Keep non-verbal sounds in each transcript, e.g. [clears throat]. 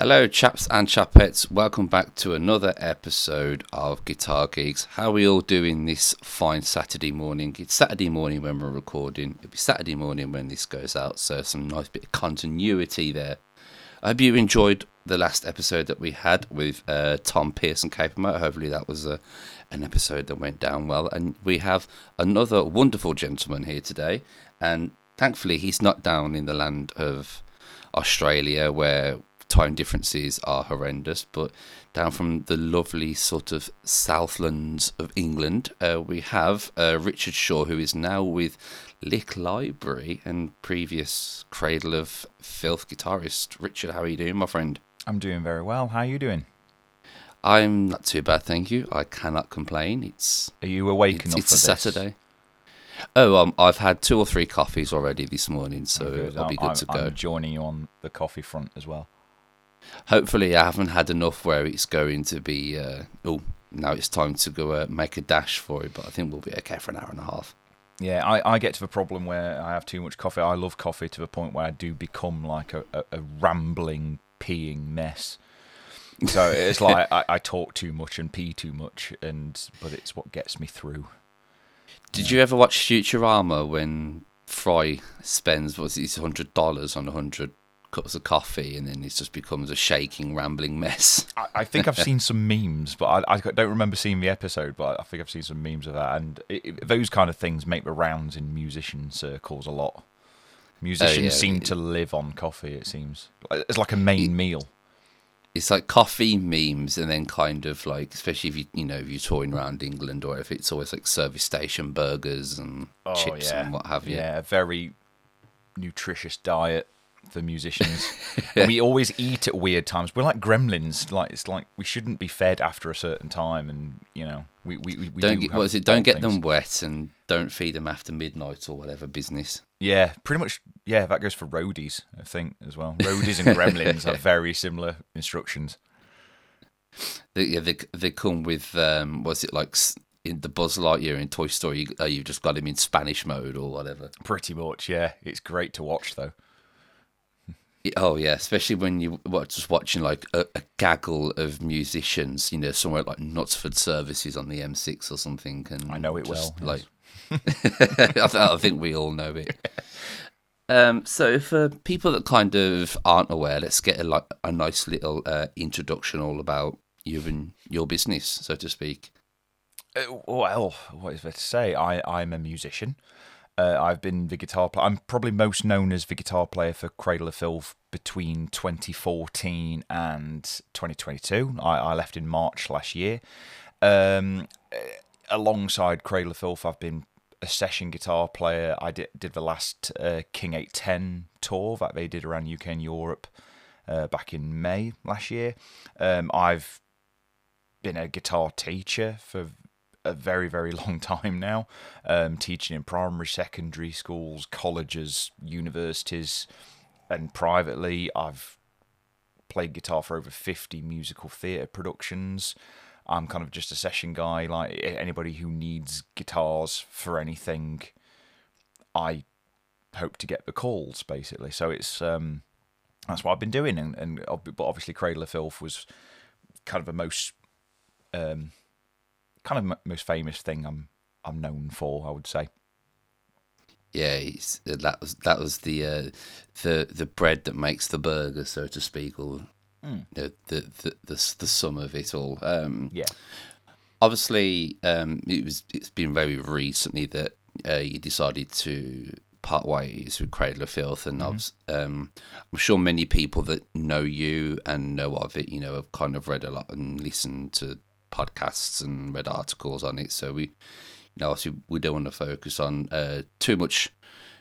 Hello, chaps and chapettes. Welcome back to another episode of Guitar Geeks. How are we all doing this fine Saturday morning? It's Saturday morning when we're recording. It'll be Saturday morning when this goes out, so some nice bit of continuity there. I hope you enjoyed the last episode that we had with uh, Tom Pearson Capermotor. Hopefully, that was a, an episode that went down well. And we have another wonderful gentleman here today, and thankfully, he's not down in the land of Australia where time differences are horrendous, but down from the lovely sort of southlands of England, uh, we have uh, Richard Shaw, who is now with Lick Library and previous Cradle of Filth guitarist. Richard, how are you doing, my friend? I'm doing very well. How are you doing? I'm not too bad, thank you. I cannot complain. It's Are you awake it's, enough it's for a this? Saturday. Oh, um, I've had two or three coffees already this morning, so Oh. I'll be good I'm, to go. I'm joining you on the coffee front as well. Hopefully, I haven't had enough where it's going to be. Uh, oh, now it's time to go uh, make a dash for it, but I think we'll be okay for an hour and a half. Yeah, I, I get to the problem where I have too much coffee. I love coffee to the point where I do become like a, a, a rambling, peeing mess. So it's [laughs] like I, I talk too much and pee too much, and but it's what gets me through. Did you ever watch Futurama when Fry spends what's it, hundred dollars on a hundred cups of coffee, and then it just becomes a shaking, rambling mess? [laughs] I, I think I've seen some memes, but I, I don't remember seeing the episode. But I think I've seen some memes of that, and it, it- those kind of things make the rounds in musician circles a lot. Musicians oh, yeah. seem to live on coffee. It seems it's like a main meal. It's like coffee memes, and then kind of like, especially if you you know if you're touring around England, or if it's always like service station burgers and oh, chips and what have you. Oh, Yeah, a very nutritious diet for musicians. [laughs] We always eat at weird times. We're like gremlins. Like it's like we shouldn't be fed after a certain time, and you know we we, we don't do get what is it? Don't get things. them wet and don't feed them after midnight or whatever business. Yeah, pretty much. Yeah, that goes for roadies, I think, as well. Roadies and gremlins have [laughs] very similar instructions. They, yeah, they they come with um, was it like in the Buzz Lightyear in Toy Story? Uh, you've just got him in Spanish mode or whatever. Pretty much, yeah. It's great to watch, though. Oh yeah, especially when you were just watching like a, a gaggle of musicians, you know, somewhere like Knutsford Services on the M6 or something. And I know it just, well, Like, [laughs] I, I think we all know it. [laughs] Um, so for people that kind of aren't aware, let's get a like a nice little uh, introduction all about you and your business, so to speak. Uh, well, what is there to say? I, I'm a musician. Uh, I've been the guitar player. I'm probably most known as the guitar player for Cradle of Filth between 2014 and 2022. I, I left in March last year. Um, uh, alongside Cradle of Filth, I've been a session guitar player. I did, did the last uh, King 810 tour that they did around UK and Europe uh, back in May last year. Um, I've been a guitar teacher for a very very [laughs] long time now. Um, teaching in primary secondary schools colleges universities and privately i've played guitar for over 50 musical theatre productions. I'm kind of just a session guy like anybody who needs guitars for anything i hope to get the calls basically. So it's um that's what i've been doing and, and but obviously cradle of filth was kind of the most um kind of m- most famous thing I'm I'm known for, I would say. Yeah, it's, that was that was the uh, the the bread that makes the burger, so to speak, or the, the the the the sum of it all. Um, Yeah. obviously, um, it was it's been very recently that uh, you decided to part ways with Cradle of Filth, and obs- um, I'm sure many people that know you and know of it, you know, have kind of read a lot and listened to podcasts and read articles on it. So we, you know, obviously we don't want to focus on uh, too much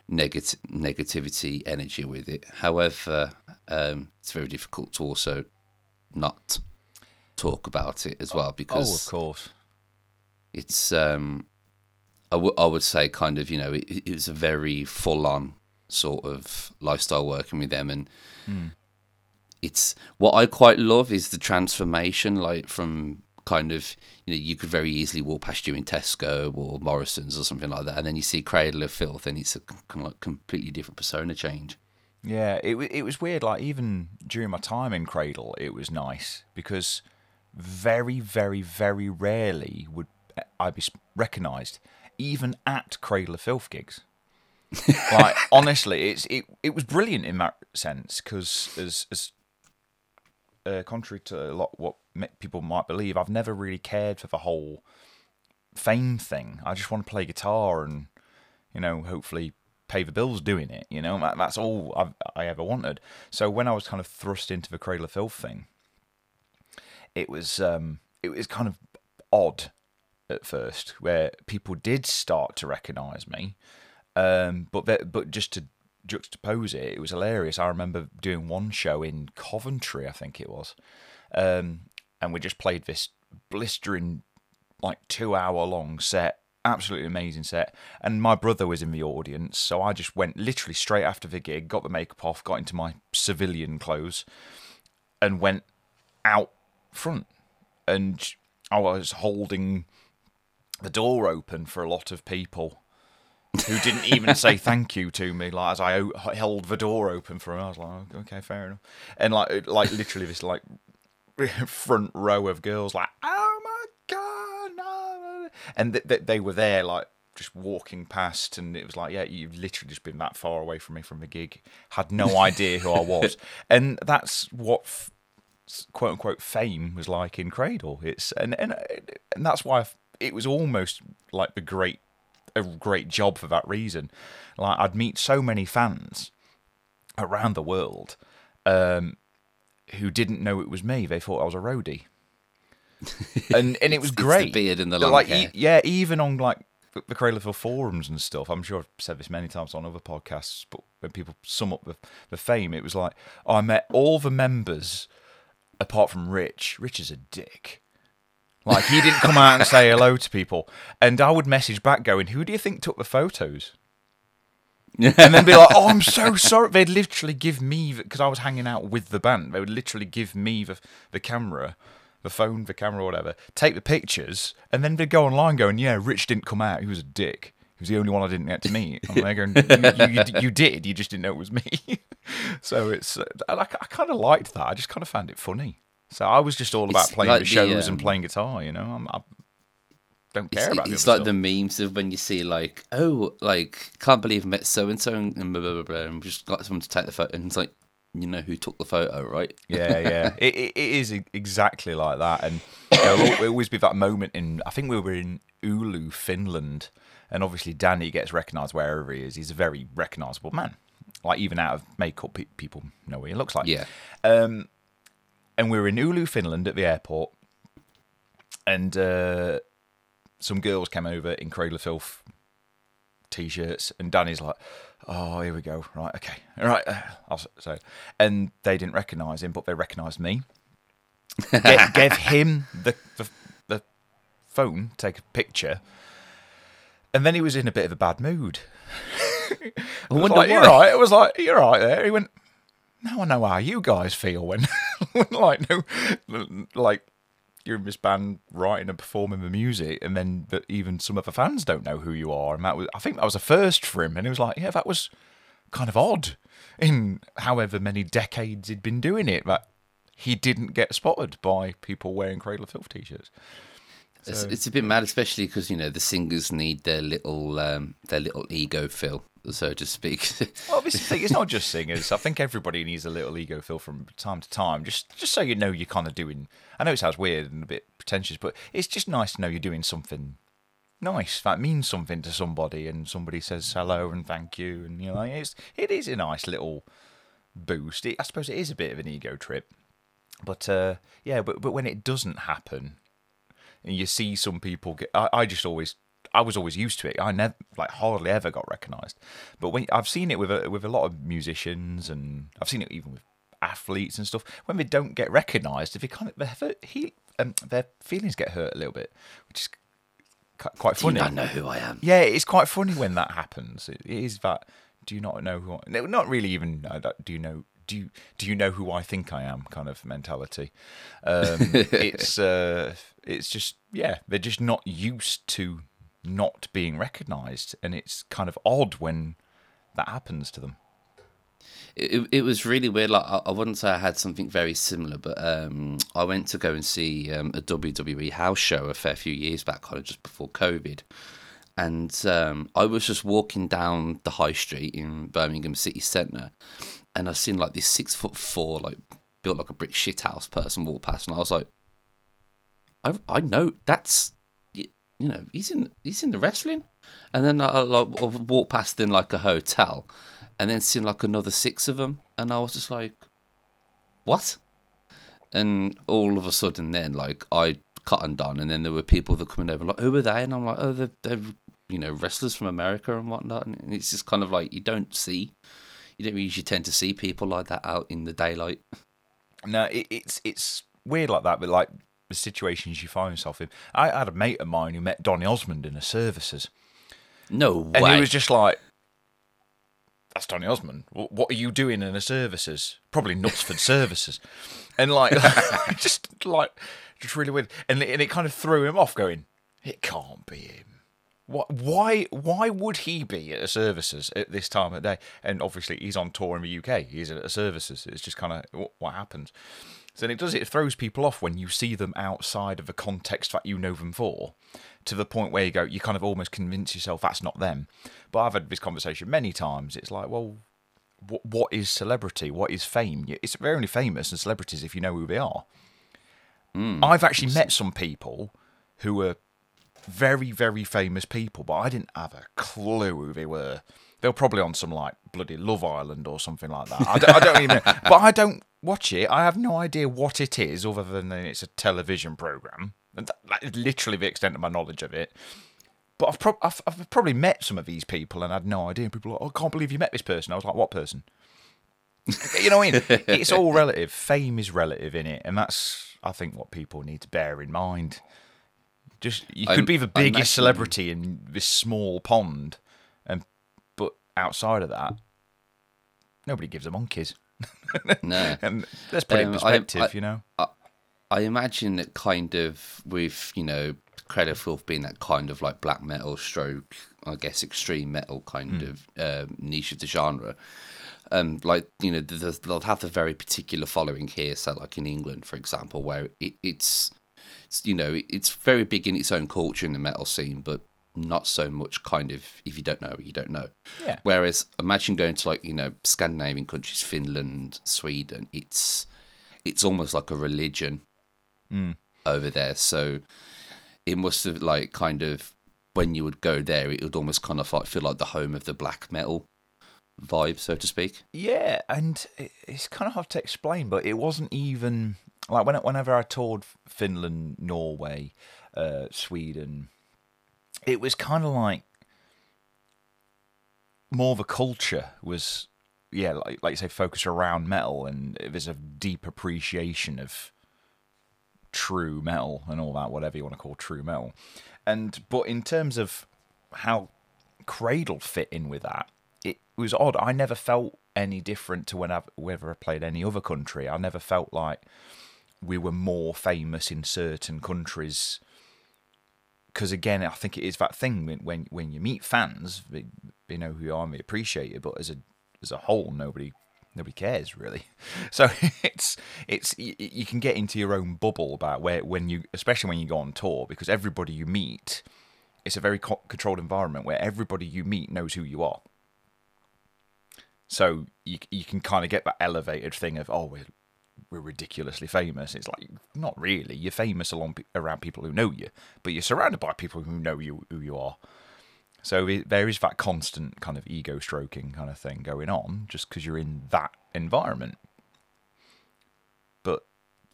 negative negativity energy with it. However, um, it's very difficult to also not talk about it as well because oh, of course. it's um I would say kind of you know it, it was a very full on sort of lifestyle working with them and it's what I quite love is the transformation like from kind of you know you could very easily walk past you in Tesco or Morrison's or something like that and then you see Cradle of Filth and it's a kind of like completely different persona change Yeah, it it was weird. Like even during my time in Cradle, it was nice because very, very, very rarely would eh, I be recognised, even at Cradle of Filth gigs. [laughs] like honestly, it's it it was brilliant in that sense because as as uh, contrary to a lot what people might believe, I've never really cared for the whole fame thing. I just want to play guitar and you know hopefully pay the bills doing it. You know that, that's all I've, I ever wanted. So when I was kind of thrust into the Cradle of Filth thing, it was um, it was kind of odd at first, where people did start to recognise me, um, but but just to juxtapose it, it was hilarious. I remember doing one show in Coventry, I think it was, um, and we just played this blistering, like two hour long set. Absolutely amazing set, and my brother was in the audience, so I just went literally straight after the gig, got the makeup off, got into my civilian clothes, and went out front and I was holding the door open for a lot of people who didn't even say thank you to me. Like as I o- held the door open for them, I was like, "Oh, okay, fair enough. And like, like literally this like [laughs] front row of girls, like, oh my god, no, and th- th- they were there like just walking past, and it was like, yeah, you've literally just been that far away from me from the gig, had no [laughs] idea who I was, and that's what. F- quote unquote fame was like in Cradle. It's and and and that's why it was almost like the great a great job for that reason. Like I'd meet so many fans around the world um, who didn't know it was me. They thought I was a roadie, [laughs] and and it was great. beard and the long like hair. yeah, even on like the- Cradlefield forums and stuff. I'm sure I've said this many times on other podcasts, but when people sum up the, the fame, it was like I met all the members apart from Rich. Rich is a dick. Like he didn't come out and say hello to people, and I would message back going, "Who do you think took the photos?" [laughs] and then be like, "Oh, I'm so sorry." They'd literally give me because I was hanging out with the band. They would literally give me the the camera, the phone, the camera, whatever, take the pictures, and then they'd go online going, "Yeah, Rich didn't come out. He was a dick. He was the only one I didn't get to meet." I'm there going, you, you, you, "You did. You just didn't know it was me." [laughs] so it's uh, I, I kind of liked that. I just kind of found it funny. So I was just all about It's playing like the shows um, and playing guitar. You know, I'm, I don't It's, care about the it's like stuff. the memes of when you see like, oh, like can't believe I met so and so and blah, blah, blah, blah, and we just got someone to take the photo, and it's like, you know who took the photo, right? yeah, yeah. [laughs] It, it, it is exactly like that. And there'll always be that moment in, I think we were in Oulu, Finland, and obviously Danny gets recognised wherever he is. He's a very recognisable man. Like, even out of makeup, pe- people know what he looks like. Yeah. Um, and we were in Oulu, Finland at the airport, and uh, some girls came over in Cradle of Filth t-shirts, and Danny's like, "Oh, here we go. Right, okay, all right." uh, I'll, so, and they didn't recognise him, but they recognised me. Ga- [laughs] gave him the, the the phone, take a picture, and then he was in a bit of a bad mood. [laughs] I was wonder like, You're right. It was like, "You're right." There, he went. Now I know how you guys feel when, [laughs] when like no, like you're in this band writing and performing the music, and then that even some of the fans don't know who you are, and that was I think that was a first for him, and he was like, yeah, that was kind of odd in however many decades he'd been doing it that he didn't get spotted by people wearing Cradle of Filth t-shirts. It's, it's a bit mad, especially because you know the singers need their little um, their little ego fill, so to speak. Well, this is it's not just [laughs] singers. I think everybody needs a little ego fill from time to time, just just so you know you're kind of doing. I know it sounds weird and a bit pretentious, but it's just nice to know you're doing something nice that means something to somebody, and somebody says hello and thank you, and you know it's it is a nice little boost. It, I suppose it is a bit of an ego trip, but uh, yeah, but but when it doesn't happen, and you see some people get, I, I just always. I was always used to it. I never, like, hardly ever got recognised. But when I've seen it with a, with a lot of musicians, and I've seen it even with athletes and stuff. When they don't get recognised, if it kind of their, he, um, their feelings get hurt a little bit, which is quite Do you funny. not know who I am? Yeah, it's quite funny when that happens. It it is that. Do you not know who? I, no, not really. Even uh, that- do you know? Do you do you know who I think I am? Kind of mentality. Um, [laughs] it's uh, it's just yeah. They're just not used to not being recognised, and it's kind of odd when that happens to them. it, it was really weird. Like I, I wouldn't say I had something very similar, but um, I went to go and see um, a WWE house show a fair few years back, kind of just before COVID. And um, I was just walking down the high street in Birmingham city centre, and I seen like this six foot four, like built like a brick shit house person walk past, and I was like, I, I know that's you know he's in he's in the wrestling, and then I, I walked past in like a hotel, and then seen like another six of them, and I was just like, what? And all of a sudden, then like I cut and done, and then there were people that coming over like, who are they? And I'm like, oh, they're, they're you know wrestlers from America and whatnot, and it's just kind of like you don't see, you don't usually tend to see people like that out in the daylight. No, it, it's it's weird like that, but like the situations you find yourself in. I had a mate of mine who met Donny Osmond in the services. No way. And he was just like, that's Donny Osmond. What are you doing in the services? Probably Knutsford [laughs] services. And like, [laughs] just like, just really weird. And, and it kind of threw him off going, it can't be him. What, why why would he be at a services at this time of day? And obviously he's on tour in the UK. He's at a services. It's just kind of what, what happens. So it does it throws people off when you see them outside of the context that you know them for, to the point where you go, you kind of almost convince yourself that's not them. But I've had this conversation many times. It's like, well, what what is celebrity? What is fame? It's very only famous and celebrities if you know who they are. Mm. I've actually met some people who were very, very famous people, but I didn't have a clue who they were. They were probably on some like bloody Love Island or something like that. I don't, I don't even, [laughs] but I don't watch it. I have no idea what it is, other than it's a television program, and that, that is literally the extent of my knowledge of it. But I've, pro- I've, I've, probably met some of these people and had no idea. People are like, oh, I can't believe you met this person. I was like, what person? [laughs] you know what I mean? It's all relative. Fame is relative in it, and that's I think what people need to bear in mind. Just you could I'm, be the biggest celebrity in this small pond, outside of that, nobody gives a monkeys. no, [laughs] and that's pretty um, perspective, I, I, you know. I, I imagine that kind of with you know Cradle of being that kind of like black metal stroke, I guess extreme metal kind mm. of uh, niche of the genre. Um, like you know, they'll have a very particular following here. So, like in England, for example, where it, it's you know, it's very big in its own culture in the metal scene, but not so much kind of if you don't know, you don't know. Yeah. Whereas imagine going to like, you know, Scandinavian countries, Finland, Sweden, it's it's almost like a religion mm. over there. So it must have like kind of when you would go there, it would almost kind of like feel like the home of the black metal vibe, so to speak. Yeah, and it's kind of hard to explain, but it wasn't even like when, whenever I toured Finland, Norway, uh, Sweden, it was kind of like more of a culture was yeah like like you say focused around metal and there's a deep appreciation of true metal and all that whatever you want to call true metal. And but in terms of how cradle fit in with that it was odd. I never felt any different to when i whenever i played any other country. I never felt like we were more famous in certain countries because again, I think it is that thing when when, when you meet fans, they, they know who you are and they appreciate it, but as a as a whole, nobody nobody cares really. [laughs] So [laughs] it's it's you, you, can get into your own bubble about where when you, especially when you go on tour, because everybody you meet, it's a very co- controlled environment where everybody you meet knows who you are. So you you can kind of get that elevated thing of oh we're we're ridiculously famous. It's like not really. You're famous along around people who know you, but you're surrounded by people who know you who you are. So it, there is that constant kind of ego stroking kind of thing going on, just because you're in that environment. But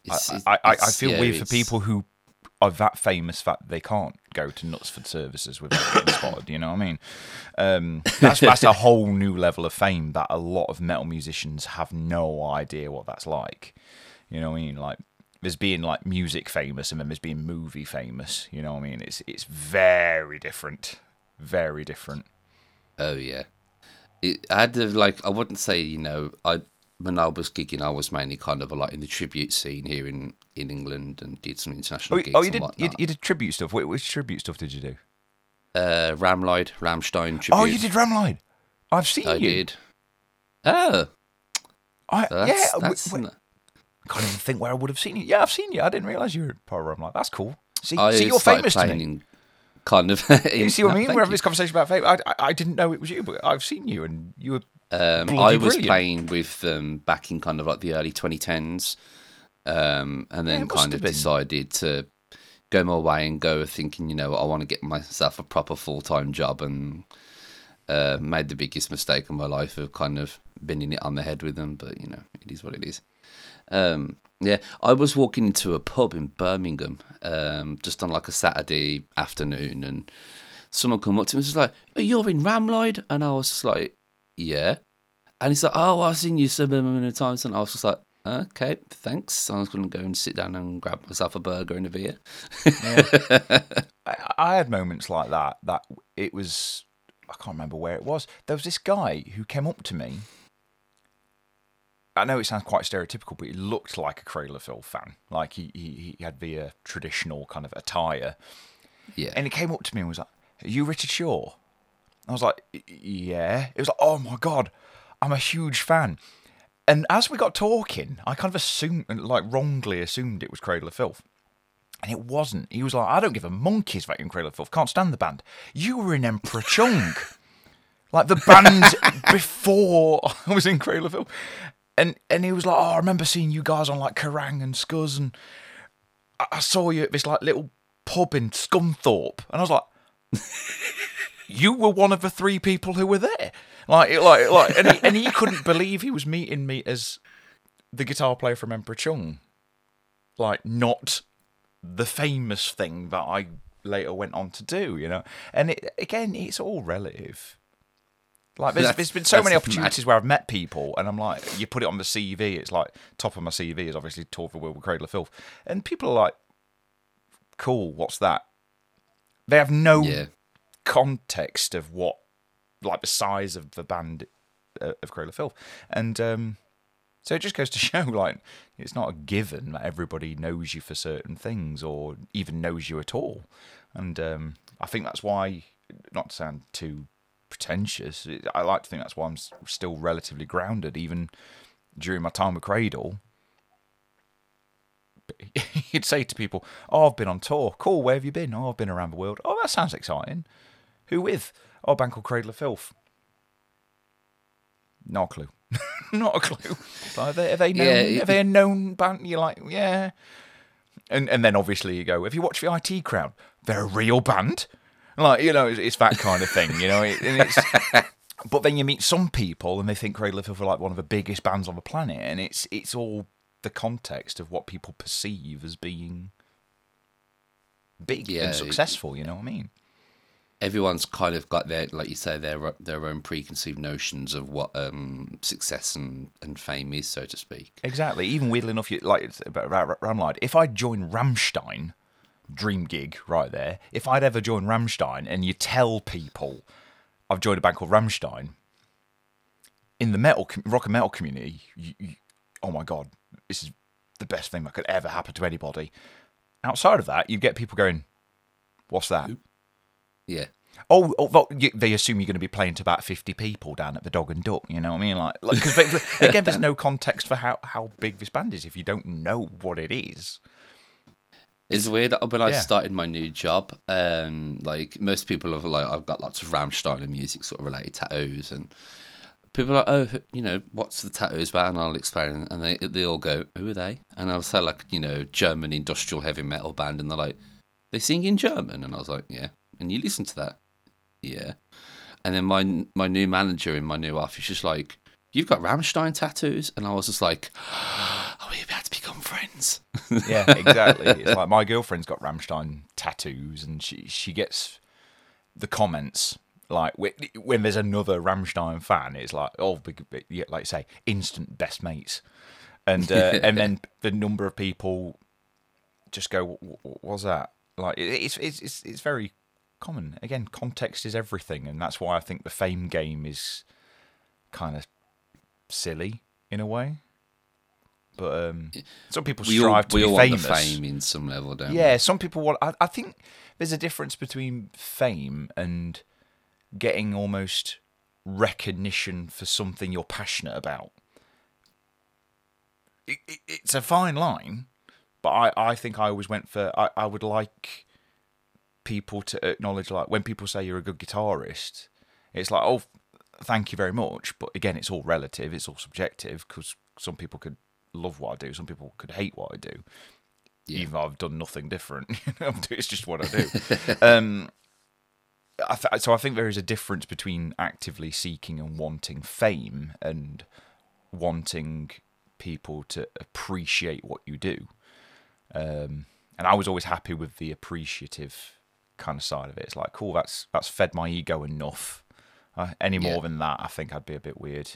it's, I, I, I, feel yeah, weird for people who are that famous that they can't go to Knutsford services without getting [coughs] spotted. You know what I mean? Um, that's that's a whole new level of fame that a lot of metal musicians have no idea what that's like. You know what I mean? Like there's being like music famous and then there's being movie famous. You know what I mean? It's it's very different, very different. Oh yeah, it, I had to like I wouldn't say you know I when I was gigging, I was mainly kind of like in the tribute scene here in, in England and did some international oh, gigs. Oh, you did you, you, did tribute stuff. Wait, which tribute stuff did you do? Uh, Ramlide, Rammstein tribute. Oh, you did Ramlide. I've seen I you. did. Oh, I, So that's, yeah, that's w- I can't even think where I would have seen you. Yeah, I've seen you. I didn't realise you were a pro. I'm that's cool. See, I see you're famous to me. in kind of. [laughs] You see what I mean? We're having you. this conversation about fame. I, I, I didn't know it was you, but I've seen you, and you were. Um, I was brilliant. playing with them back in kind of like the early 2010s, um, and then must kind of decided to go my way and go thinking, you know, I want to get myself a proper full time job, and uh, made the biggest mistake of my life of kind of bending it on the head with them. But you know, it is what it is. Um, yeah, I was walking into a pub in Birmingham um, just on like a Saturday afternoon, and someone come up to me and was like, oh, "You're in Ramlide," and I was just like, "Yeah." And he's like, "Oh, I've seen you so many times," and I was just like, "Okay, thanks." I was going to go and sit down and grab myself a burger and a beer. [laughs] I, I had moments like that. That it was. I can't remember where it was. There was this guy who came up to me. I know it sounds quite stereotypical, but he looked like a Cradle of Filth fan. Like he, he, he had the uh, traditional kind of attire. Yeah, And he came up to me and was like, Are you Richard Shaw? I was like, Yeah. It was like, Oh my God, I'm a huge fan. And as we got talking, I kind of assumed, like wrongly assumed it was Cradle of Filth. And it wasn't. He was like, I don't give a monkey's about you Cradle of Filth. Can't stand the band. You were in Emperor Chung. [laughs] like the band [laughs] before I was in Cradle of Filth. And and he was like, Oh, I remember seeing you guys on like Kerrang and Scuzz and I- I saw you at this like little pub in Scunthorpe. And I was like, [laughs] You were one of the three people who were there. Like like like and he, [laughs] and he couldn't believe he was meeting me as the guitar player from Emperor Chung. Like not the famous thing that I later went on to do, you know. And it, again, it's all relative. Like there's, That's- there's been so many opportunities where I've met people, and I'm like, you put it on the CV. It's like top of my CV is obviously tour for Wilbur Cradle of Filth, and people are like, "Cool, what's that?" They have no yeah, context of what, like the size of the band uh, of of Filth, and um, so it just goes to [laughs] show, like, it's not a given that everybody knows you for certain things or even knows you at all, and um, I think that's why, not to sound too pretentious, I like to think that's why I'm still relatively grounded, even during my time with Cradle. [laughs] You'd say to people, "Oh, I've been on tour. Cool. Where have you been? Oh, I've been around the world. Oh, that sounds exciting. Who with? Oh, a band called Cradle of Filth. Not a clue. [laughs] Not a clue. Are they, are they known? Yeah, are they a known band? You're like, yeah. And and then obviously you go, have you watched the IT crowd? They're a real band. Like you know, it's, it's that kind of thing. You know, it, and it's. [laughs] But then you meet some people and they think Cradle of Filth are like one of the biggest bands on the planet, and it's it's all the context of what people perceive as being big Yeah, and successful. You know what I mean? Everyone's kind of got their, like you say, their their own preconceived notions of what um, success and, and fame is, so to speak. Exactly. Even weirdly enough, you, like it's about Ramlide. If I joined Rammstein, dream gig right there. If I'd ever joined Rammstein, and you tell people I've joined a band called Rammstein, in the metal rock and metal community, you, you, oh my god, this is the best thing that could ever happen to anybody. Outside of that, you get people going, "What's that?" Yeah, Oh, oh they assume you're going to be playing to about 50 people down at the Dog and Duck. You know what I mean? Like, because [laughs] again, there's no context for how, how big this band is if you don't know what it is. it's weird. When I yeah. started my new job, um, like most people have like, I've got lots of Rammstein and music sort of related tattoos, and people are like, oh, you know, what's the tattoos about? And I'll explain, and they they all go, who are they? And I'll say like, you know, German industrial heavy metal band, and they're like, they sing in German, and I was like, yeah, and you listen to that, yeah. And then my my new manager in my new office is like, you've got Rammstein tattoos, and I was just like, are we about to become friends? [laughs] Yeah, exactly. it's like my girlfriend's got Rammstein tattoos, and she she gets the comments like when there's another Rammstein fan, it's like oh, big, big, yeah, like you say, instant best mates, and uh, [laughs] and then the number of people just go, "Wh- wh- "What's that?" Like it's it's it's it's very common. Again, context is everything, and that's why I think the fame game is kind of silly in a way. But um, some people We strive all to we be famous. fame in some level, don't we? Yeah, some people want. I, I think there's a difference between fame and getting almost recognition for something you're passionate about. it, it, it's a fine line, but I, I think I always went for I, I would like people to acknowledge like when people say you're a good guitarist, it's like oh thank you very much, but again it's all relative, it's all subjective because some people could love what I do, some people could hate what I do, Yeah. even though I've done nothing different. [laughs] [laughs] it's just what I do. [laughs] um, I th- so I think there is a difference between actively seeking and wanting fame and wanting people to appreciate what you do. Um, and I was always happy with the appreciative kind of side of it. It's like, cool, that's that's fed my ego enough. Uh, any more Yeah. than that, I think I'd be a bit weird.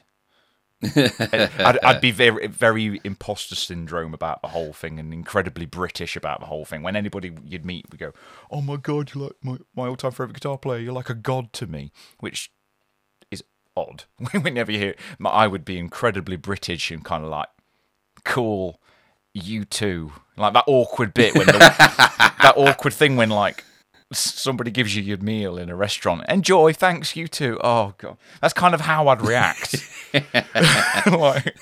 [laughs] I'd, I'd be very, very imposter syndrome about the whole thing and incredibly British about the whole thing. When anybody you'd meet would go, "Oh my god, you're like my, my all-time favorite guitar player. You're like a god to me," which is odd. [laughs] Whenever you hear, it, I would be incredibly British and kind of like, "Cool, you too." Like that awkward bit when the, [laughs] that awkward thing when like somebody gives you your meal in a restaurant. Enjoy, thanks, you too. Oh god, that's kind of how I'd react. [laughs] [laughs] like,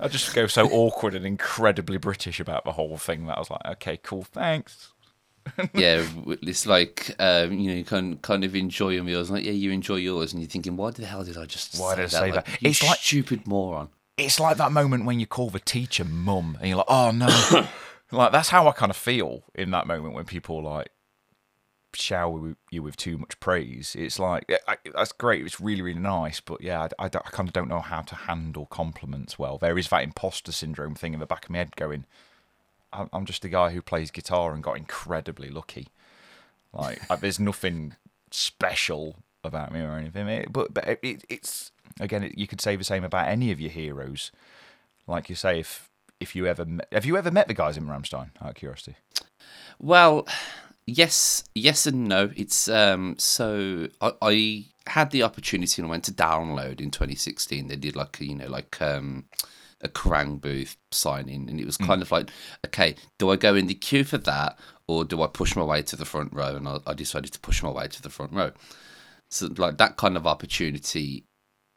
I just go so awkward and incredibly British about the whole thing that I was like, okay, cool, thanks. [laughs] yeah, it's like um, you know, you kind kind of enjoy your meals. Like, yeah, you enjoy yours, and you're thinking, why the hell did I just Why say did I say Like, that? You It's like- stupid moron. It's like that moment when you call the teacher mum and you're like, oh no. [coughs] like that's how I kind of feel in that moment when people like shower you with too much praise. It's like I, that's great. It's really really nice, but yeah, I, I, I kind of don't know how to handle compliments well. There is that imposter syndrome thing in the back of my head going. I'm just a guy who plays guitar and got incredibly lucky. Like there's nothing special about me or anything. It- but but it, it, it's again, it, you could say the same about any of your heroes. Like you say, if if you ever have you ever met the guys in Rammstein? Out of curiosity. Well, yes, yes and no. It's um. So I, I had the opportunity and I went to download in 2016. They did like a, you know like um a Kerrang booth signing, and it was kind of like, okay, do I go in the queue for that, or do I push my way to the front row? And I, I decided to push my way to the front row. So like that kind of opportunity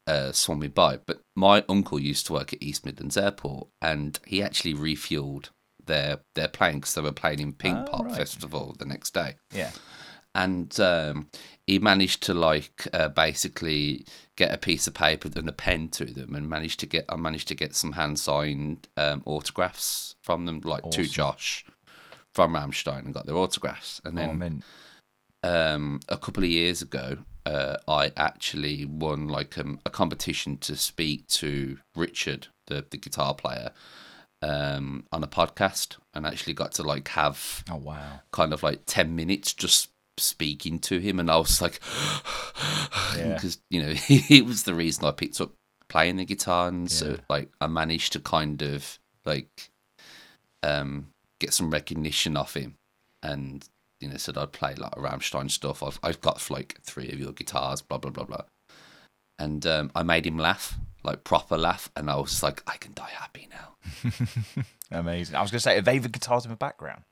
uh, swung me by. But my uncle used to work at East Midlands Airport, and he actually refueled their their plane because they were playing in Pink Oh, Pop right. Festival the next day, Yeah. and um, he managed to like uh, basically get a piece of paper and a pen to them, and managed to get I managed to get some hand signed um, autographs from them, like to Josh from Rammstein, and got their autographs, and Oh, then mint. um, a couple of years ago, uh, I actually won like um, a competition to speak to Richard, the the guitar player, um, on a podcast, and actually got to like have Oh wow. kind of like ten minutes just speaking to him, and I was like, [sighs] Yeah. because you know [laughs] he was the reason I picked up playing the guitar, and so like I managed to kind of like um get some recognition off him, and you know said I'd play like a Rammstein stuff. I've I've got like three of your guitars, blah blah blah blah, and um, I made him laugh, like proper laugh, and I was like, I can die happy now. [laughs] Amazing. I was gonna say, are they the guitars in the background?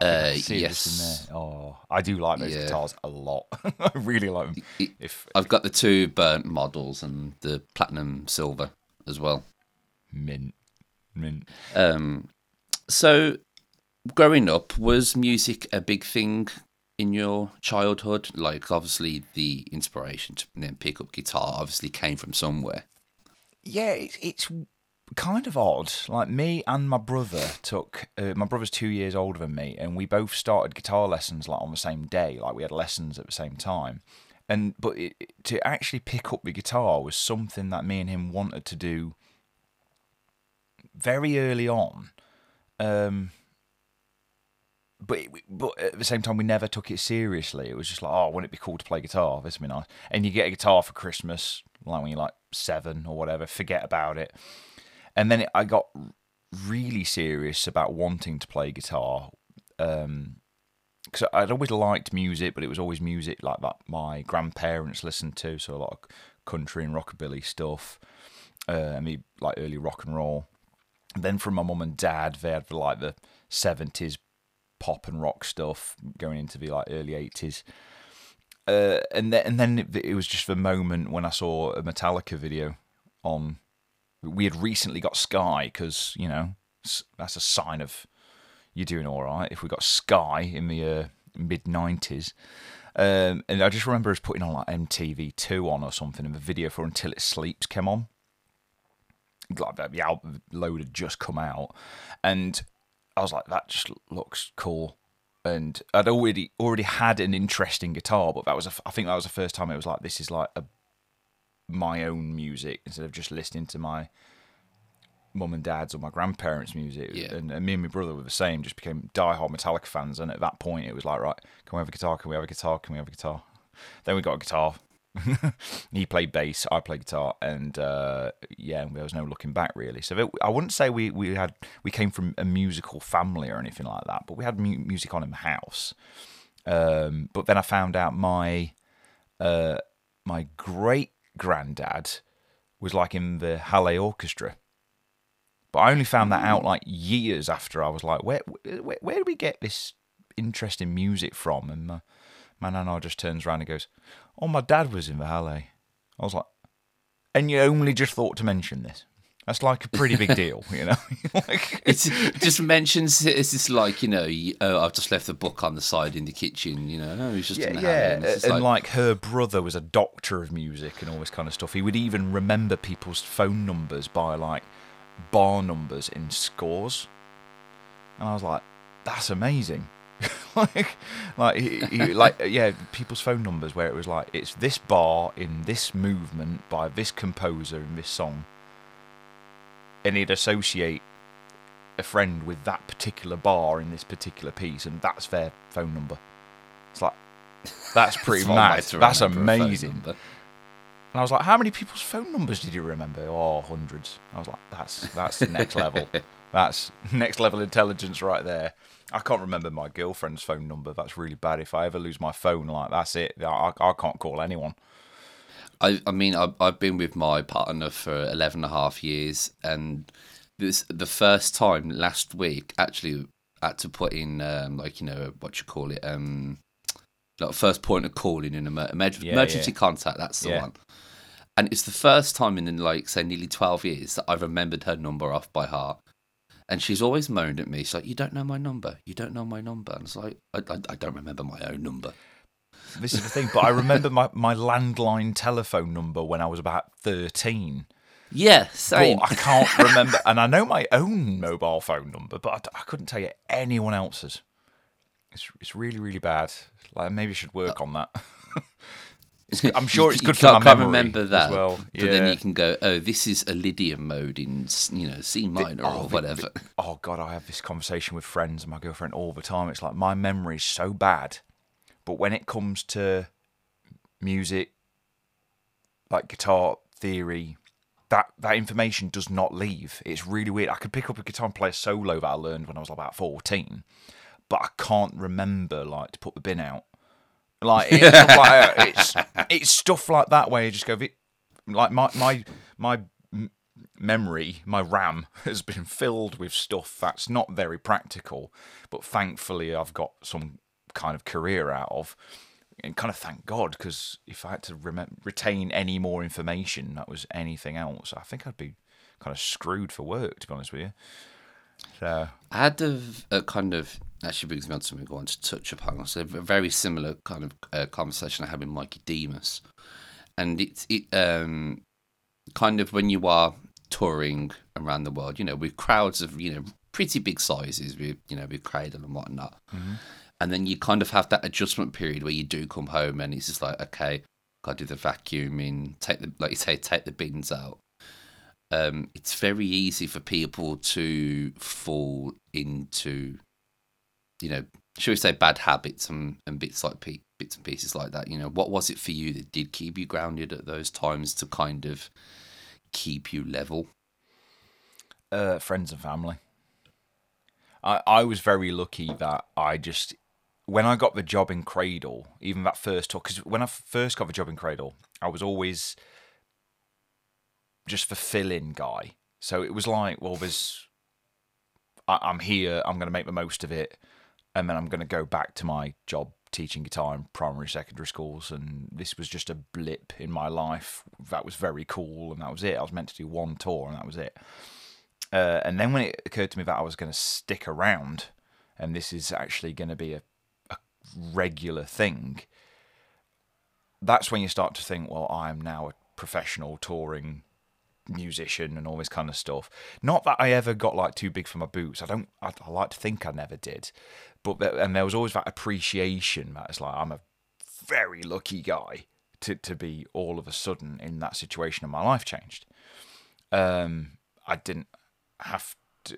Uh, I see this yes, in there. Oh, I do like those Yeah. guitars a lot. [laughs] I really like them. It- If I've got the two burnt models and the platinum silver as well. mint, mint. Um, so, growing up, was music a big thing in your childhood? Like, obviously, the inspiration to then pick up guitar obviously came from somewhere. Yeah, it's, it's kind of odd. Like me and my brother took. Uh, my brother's two years older than me, and we both started guitar lessons like on the same day. Like we had lessons at the same time. And but it, to actually pick up the guitar was something that me and him wanted to do very early on. Um, but it, but at the same time, we never took it seriously. It was just like, oh, wouldn't it be cool to play guitar? This would be nice. And you get a guitar for Christmas, like when you're like seven or whatever. Forget about it. And then it, I got really serious about wanting to play guitar. Um, because I'd always liked music, but it was always music like that my grandparents listened to, so a lot of country and rockabilly stuff. Uh, I mean, like early rock and roll. then from my mum and dad, they had like the seventies pop and rock stuff going into the like early eighties. Uh, and then and then it, it was just the moment when I saw a Metallica video on we had recently got Sky because you know that's a sign of you're doing all right. If we got Sky in the uh, mid '90s, um, and I just remember us putting on like MTV Two on or something, and the video for Until It Sleeps came on. Like the album load had just come out, and I was like, that just looks cool. And I'd already already had an interesting guitar, but that was a, I think that was the first time it was like this is like a my own music instead of just listening to my mum and dad's or my grandparents' music. Yeah. And, and me and my brother were the same, just became diehard Metallica fans. And at that point, it was like, right, can we have a guitar? Can we have a guitar? Can we have a guitar? Then we got a guitar. [laughs] he played bass, I played guitar, and uh, yeah, there was no looking back really. So I wouldn't say we, we had we came from a musical family or anything like that, but we had mu- music on in the house. Um, but then I found out my uh, my great granddad was like in the Halle Orchestra. But I only found that out like years after I was like, where where, where do we get this interesting music from? And my, my nana just turns around and goes, oh, my dad was in the Halle. I was like, and you only just thought to mention this. That's like a pretty big deal, [laughs] you know. [laughs] like, It's, it just mentions it. It's just like you know, oh, I've just left the book on the side in the kitchen. You know, no, he's just yeah, in the yeah. and And like, her brother was a doctor of music and all this kind of stuff. He would even remember people's phone numbers by like bar numbers in scores. And I was like, that's amazing. [laughs] like, like, he, he, like, [laughs] yeah, people's phone numbers where it was like, it's this bar in this movement by this composer in this song. And he'd associate a friend with that particular bar in this particular piece, and that's their phone number. It's like, that's [laughs] pretty mad. That's amazing. And I was like, how many people's phone numbers did you remember? Oh, hundreds. I was like, that's that's the next level. That's next level intelligence right there. I can't remember my girlfriend's phone number. That's really bad. If I ever lose my phone, like that's it. I, I can't call anyone. I, I mean, I've, I've been with my partner for 11 and a half years, and this the first time last week actually had to put in um, like you know what you call it um like first point of calling in emer- emer- Yeah, emergency yeah. contact. That's the Yeah. one. And it's the first time in like say nearly 12 years that I've remembered her number off by heart. And she's always moaned at me. She's like, "You don't know my number. You don't know my number." And it's like, I, I, I don't remember my own number. This is the thing. But I remember my, my landline telephone number when I was about 13. Yeah, same. But I can't remember. and I know my own mobile phone number, but I couldn't tell you anyone else's. It's, it's really, really bad. Like maybe I should work uh, on that. [laughs] I'm sure it's good [laughs] for can't, my can't memory remember as that, well. but then you can go, oh, this is a Lydian mode in you know C minor oh, or whatever. oh god, I have this conversation with friends and my girlfriend all the time. It's like my memory is so bad, but when it comes to music, like guitar theory, that that information does not leave. It's really weird. I could pick up a guitar and play a solo that I learned when I was about fourteen, but I can't remember like to put the bin out. Like it's, [laughs] stuff like that. it's it's stuff like that where you just go. Like my my my memory, my RAM [laughs] has been filled with stuff that's not very practical, but thankfully I've got some kind of career out of. And kind of thank God, because if I had to remem- retain any more information that was anything else, I think I'd be kind of screwed for work, to be honest with you. So, I had a, a kind of actually brings me on to something I want to touch upon. So a very similar kind of uh, conversation I had with Mikey Demus, and it's it um kind of when you are touring around the world, you know, with crowds of you know pretty big sizes, with you know with Cradle and whatnot, and then you kind of have that adjustment period where you do come home and it's just like okay, got to do the vacuuming, take the like you say, take the bins out. Um, it's very easy for people to fall into, you know, should we say bad habits and, and bits like pe- bits and pieces like that. You know, what was it for you that did keep you grounded at those times to kind of keep you level? uh, friends and family. I, I was very lucky that I just, when I got the job in Cradle, even that first talk, because when I first got the job in Cradle, I was always just the fill-in guy. So it was like, well, there's, I'm here, I'm going to make the most of it. And then I'm going to go back to my job teaching guitar in primary, secondary schools, and this was just a blip in my life. That was very cool, and that was it. I was meant to do one tour, and that was it. Uh, and then when it occurred to me that I was going to stick around, and this is actually going to be a, a regular thing, that's when you start to think, well, I am now a professional touring musician and all this kind of stuff. Not that I ever got like too big for my boots. I don't. I, I like to think I never did, but and there was always that appreciation that it's like I'm a very lucky guy to to be all of a sudden in that situation and my life changed. Um, I didn't have to.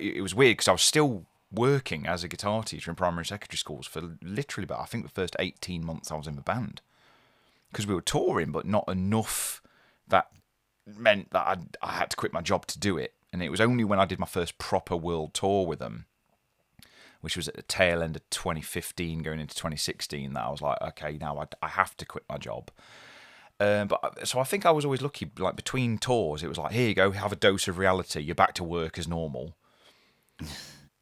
It was weird because I was still working as a guitar teacher in primary and secondary schools for literally about I think the first eighteen months I was in the band because we were touring, but not enough that meant that I, I had to quit my job to do it. And it was only when I did my first proper world tour with them, which was at the tail end of 2015, going into 2016, that I was like, okay, now I, I have to quit my job. Um, but so I think I was always lucky. Like between tours, it was like, here you go, have a dose of reality. You're back to work as normal. [laughs]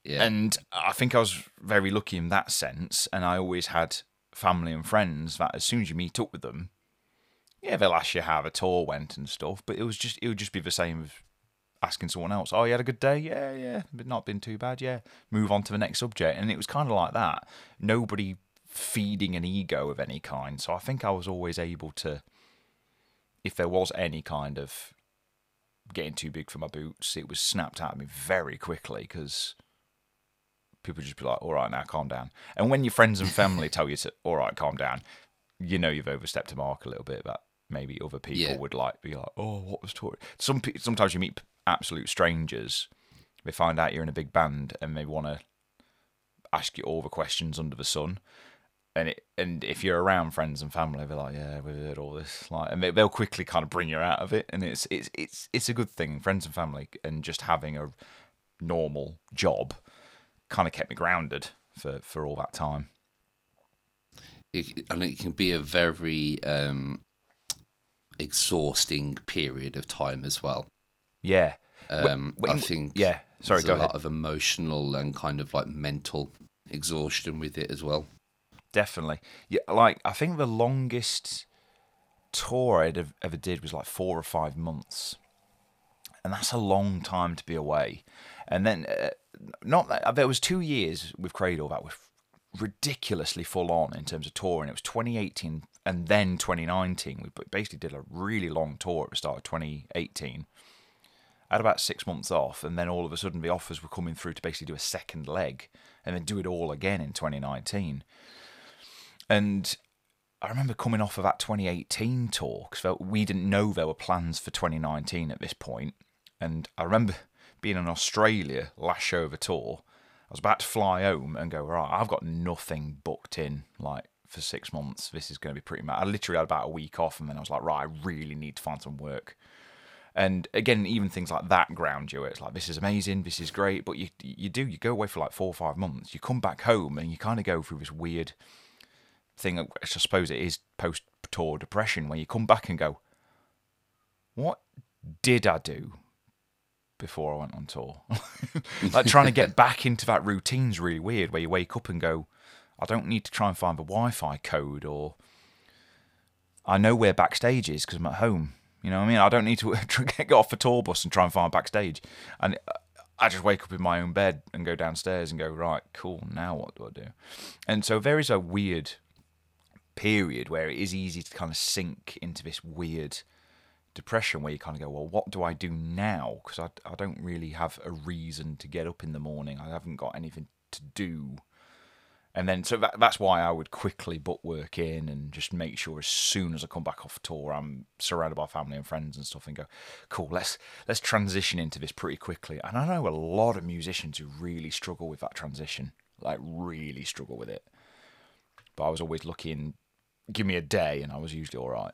Yeah. And I think I was very lucky in that sense. And I always had family and friends that as soon as you meet up with them, yeah, they'll ask you how the tour went and stuff, but it was just it would just be the same as asking someone else, "Oh, you had a good day? Yeah, yeah, but not been too bad. Yeah, move on to the next subject." And it was kind of like that. Nobody feeding an ego of any kind. So I think I was always able to, if there was any kind of getting too big for my boots, it was snapped at me very quickly because people just be like, "All right, now calm down." And when your friends and family tell you to, "All right, calm down," you know you've overstepped a mark a little bit. But maybe other people yeah. would like be like, oh, what was Tori? Some sometimes you meet absolute strangers. They find out you're in a big band and they want to ask you all the questions under the sun. And it, and if you're around friends and family, they're like, yeah, we've heard all this, like, and they, they'll quickly kind of bring you out of it. And it's it's it's it's a good thing, friends and family, and just having a normal job kind of kept me grounded for for all that time. It, and it can be a very um, exhausting period of time as well. Yeah. Um, when, I think yeah. Sorry, there's go a ahead. lot of emotional and kind of like mental exhaustion with it as well. Definitely. Yeah, like I think the longest tour I'd ever did was like four or five months, and that's a long time to be away. And then, uh, not that there was two years with Cradle that were ridiculously full on in terms of touring. It was 2018 and then 2019. We basically did a really long tour at the start of 2018. I had about six months off, and then all of a sudden the offers were coming through to basically do a second leg and then do it all again in 2019. And I remember coming off of that 2018 tour because we didn't know there were plans for 2019 at this point. And I remember being in Australia last show of the tour I was about to fly home and go, right, I've got nothing booked in like for six months. This is going to be pretty mad. I literally had about a week off and then I was like, right, I really need to find some work. And again, even things like that ground you. It's like this is amazing, this is great, but you you do you go away for like four or five months. You come back home and you kind of go through this weird thing. I suppose it is post tour depression where you come back and go, what did I do? before I went on tour. [laughs] like trying to get [laughs] back into that routine's really weird where you wake up and go, I don't need to try and find the Wi Fi code or I know where backstage is because I'm at home. You know what I mean? I don't need to [laughs] get off a tour bus and try and find backstage. And uh, I just wake up in my own bed and go downstairs and go, right, cool, now what do I do? And so there is a weird period where it is easy to kind of sink into this weird depression where you kind of go, well, what do I do now? Because I, I don't really have a reason to get up in the morning. I haven't got anything to do. And then, so that, that's why I would quickly book work in and just make sure as soon as I come back off tour, I'm surrounded by family and friends and stuff, and go, cool, let's let's transition into this pretty quickly. And I know a lot of musicians who really struggle with that transition, like really struggle with it. But I was always looking, give me a day, and I was usually all right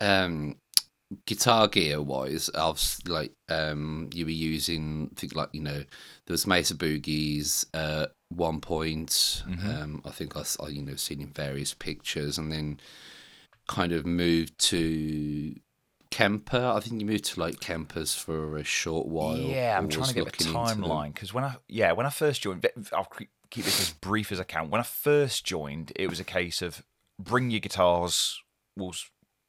um, guitar gear wise, I've like um, you were using I think like you know there was Mesa Boogies uh, one point. Mm-hmm. Um, I think I, I you know seen in various pictures, and then kind of moved to Kemper. I think you moved to like Kemper's for a short while. Yeah, I'm trying to get the looking into them. timeline because when I yeah when I first joined, I'll keep keep this as brief as I can. When I first joined, it was a case of bring your guitars. We'll,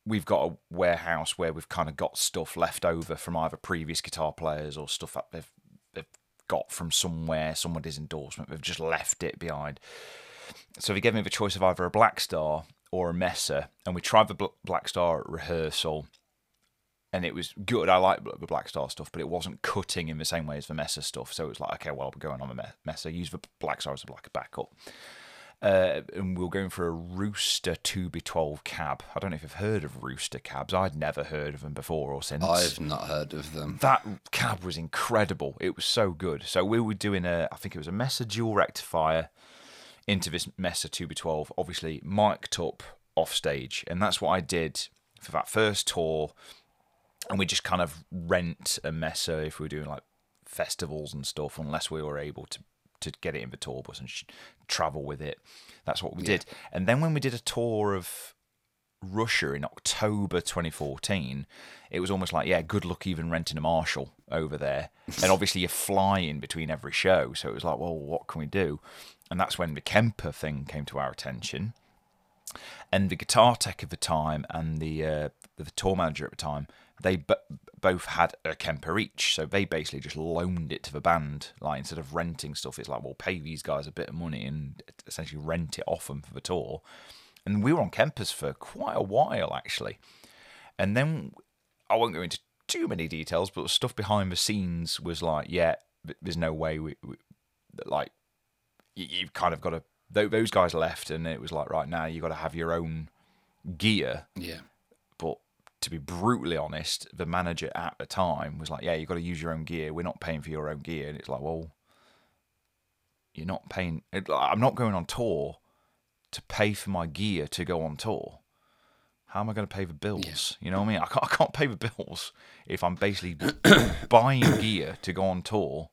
we've got a warehouse where we've kind of got stuff left over from either previous guitar players or stuff that they've they've got from somewhere, somebody's endorsement. They've just left it behind. So they gave me the choice of either a Black Star or a Mesa, and we tried the Bl- Black Star at rehearsal and it was good. I like the Black Star stuff, but it wasn't cutting in the same way as the Mesa stuff. So it was like, okay, well, we're going on the Me- Mesa. Use the Black Star as a like a backup. Uh, and we were going for a Rooster 2B12 cab. I don't know if you've heard of Rooster cabs. I'd never heard of them before or since. I've not heard of them. That cab was incredible. It was so good. So we were doing a, I think it was a Mesa dual rectifier into this Mesa 2B12, obviously mic'd up off stage. And that's what I did for that first tour. And we just kind of rent a Mesa if we were doing like festivals and stuff, unless we were able to to get it in the tour bus and sh- travel with it. That's what we did. And then when we did a tour of Russia in October 2014, it was almost like, yeah, good luck even renting a Marshall over there. [laughs] and obviously you're flying between every show, so it was like, well, what can we do? And that's when the Kemper thing came to our attention. And the guitar tech of the time and the uh, the tour manager at the time, they b- both had a Kemper each, so they basically just loaned it to the band. Like instead of renting stuff, it's like, well, pay these guys a bit of money and essentially rent it off them for the tour. And we were on Kempers for quite a while actually. And then I won't go into too many details, but the stuff behind the scenes was like, yeah, there's no way we, we like you, you've kind of got to. Those guys left, and it was like, right now you've got to have your own gear. Yeah. To be brutally honest, the manager at the time was like, yeah, you've got to use your own gear. We're not paying for your own gear, and it's like, well, you're not paying. I'm not going on tour to pay for my gear to go on tour. How am I going to pay the bills? You know what I mean? I can't, I can't pay the bills if I'm basically [coughs] buying gear to go on tour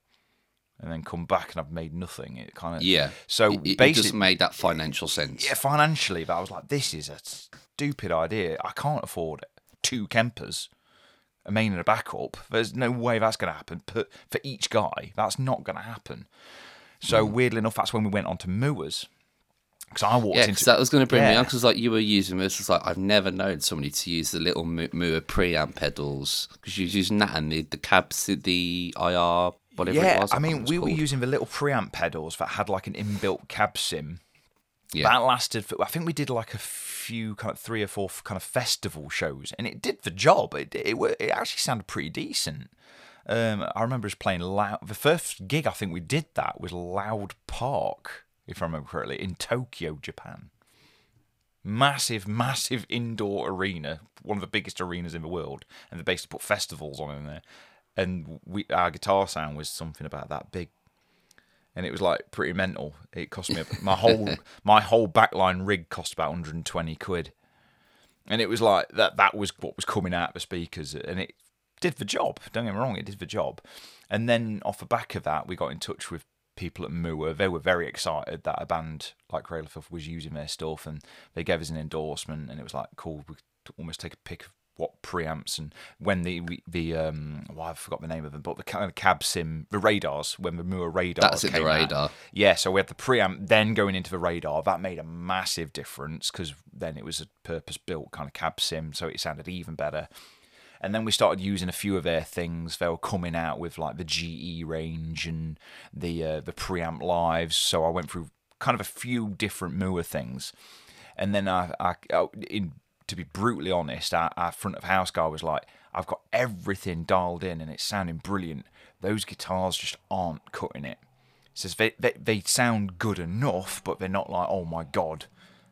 and then come back and I've made nothing. It kind of Yeah. So it, it basically, doesn't make that financial sense. yeah, financially, but I was like, this is a stupid idea. I can't afford two Kempers, a main and a backup. There's no way that's going to happen. But for each guy, that's not going to happen. So Hmm. weirdly enough, that's when we went on to Mooers. Because I walked Yeah, into that was going to bring me Yeah. on. Because like you were using this, it's like I've never known somebody to use the little Mu- Mooer preamp pedals because you was using that and the the cabs, the IR, whatever it yeah, was. I mean, we what were using the little preamp pedals that had like an inbuilt cab sim. Yeah. That lasted for, I think we did like a few, kind of three or four kind of festival shows, and it did the job. It it, it actually sounded pretty decent. Um, I remember us playing loud. The first gig I think we did that was Loud Park, if I remember correctly, in Tokyo, Japan. Massive, massive indoor arena, one of the biggest arenas in the world, and they basically put festivals on in there. And we, our guitar sound was something about that big and it was like pretty mental. It cost me [laughs] my whole my whole backline rig cost about 120 quid, and it was like that. That was what was coming out of the speakers, and it did the job. Don't get me wrong, it did the job. And then off the back of that, we got in touch with people at Mooer. They were very excited that a band like Filth was using their stuff, and they gave us an endorsement, and it was like cool. We could almost take a pick of what preamps and when the the um well I forgot the name of them but the kind of cab sim the radars when the Mooer radars That's it, the came out. radar. Yeah, so we had the preamp, then going into the radar. That made a massive difference because then it was a purpose built kind of cab sim, so it sounded even better. And then we started using a few of their things. They were coming out with like the GE range and the uh, the preamp lives. So I went through kind of a few different Mooer things, and then I, I oh, in to be brutally honest, our, our front of house guy was like, "I've got everything dialed in and it's sounding brilliant. Those guitars just aren't cutting it." says they, they they sound good enough, but they're not like, oh my god.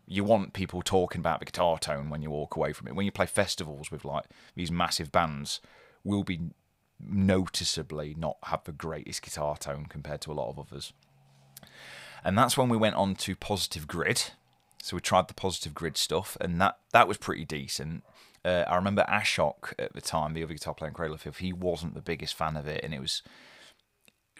You want people talking about the guitar tone when you walk away from it. When you play festivals with like these massive bands, will be noticeably not have the greatest guitar tone compared to a lot of others. And that's when we went on to Positive Grid. So we tried the Positive Grid stuff, and that that was pretty decent. Uh, I remember Ashok at the time, the other guitar player in Cradle of Filth, he wasn't the biggest fan of it, and it was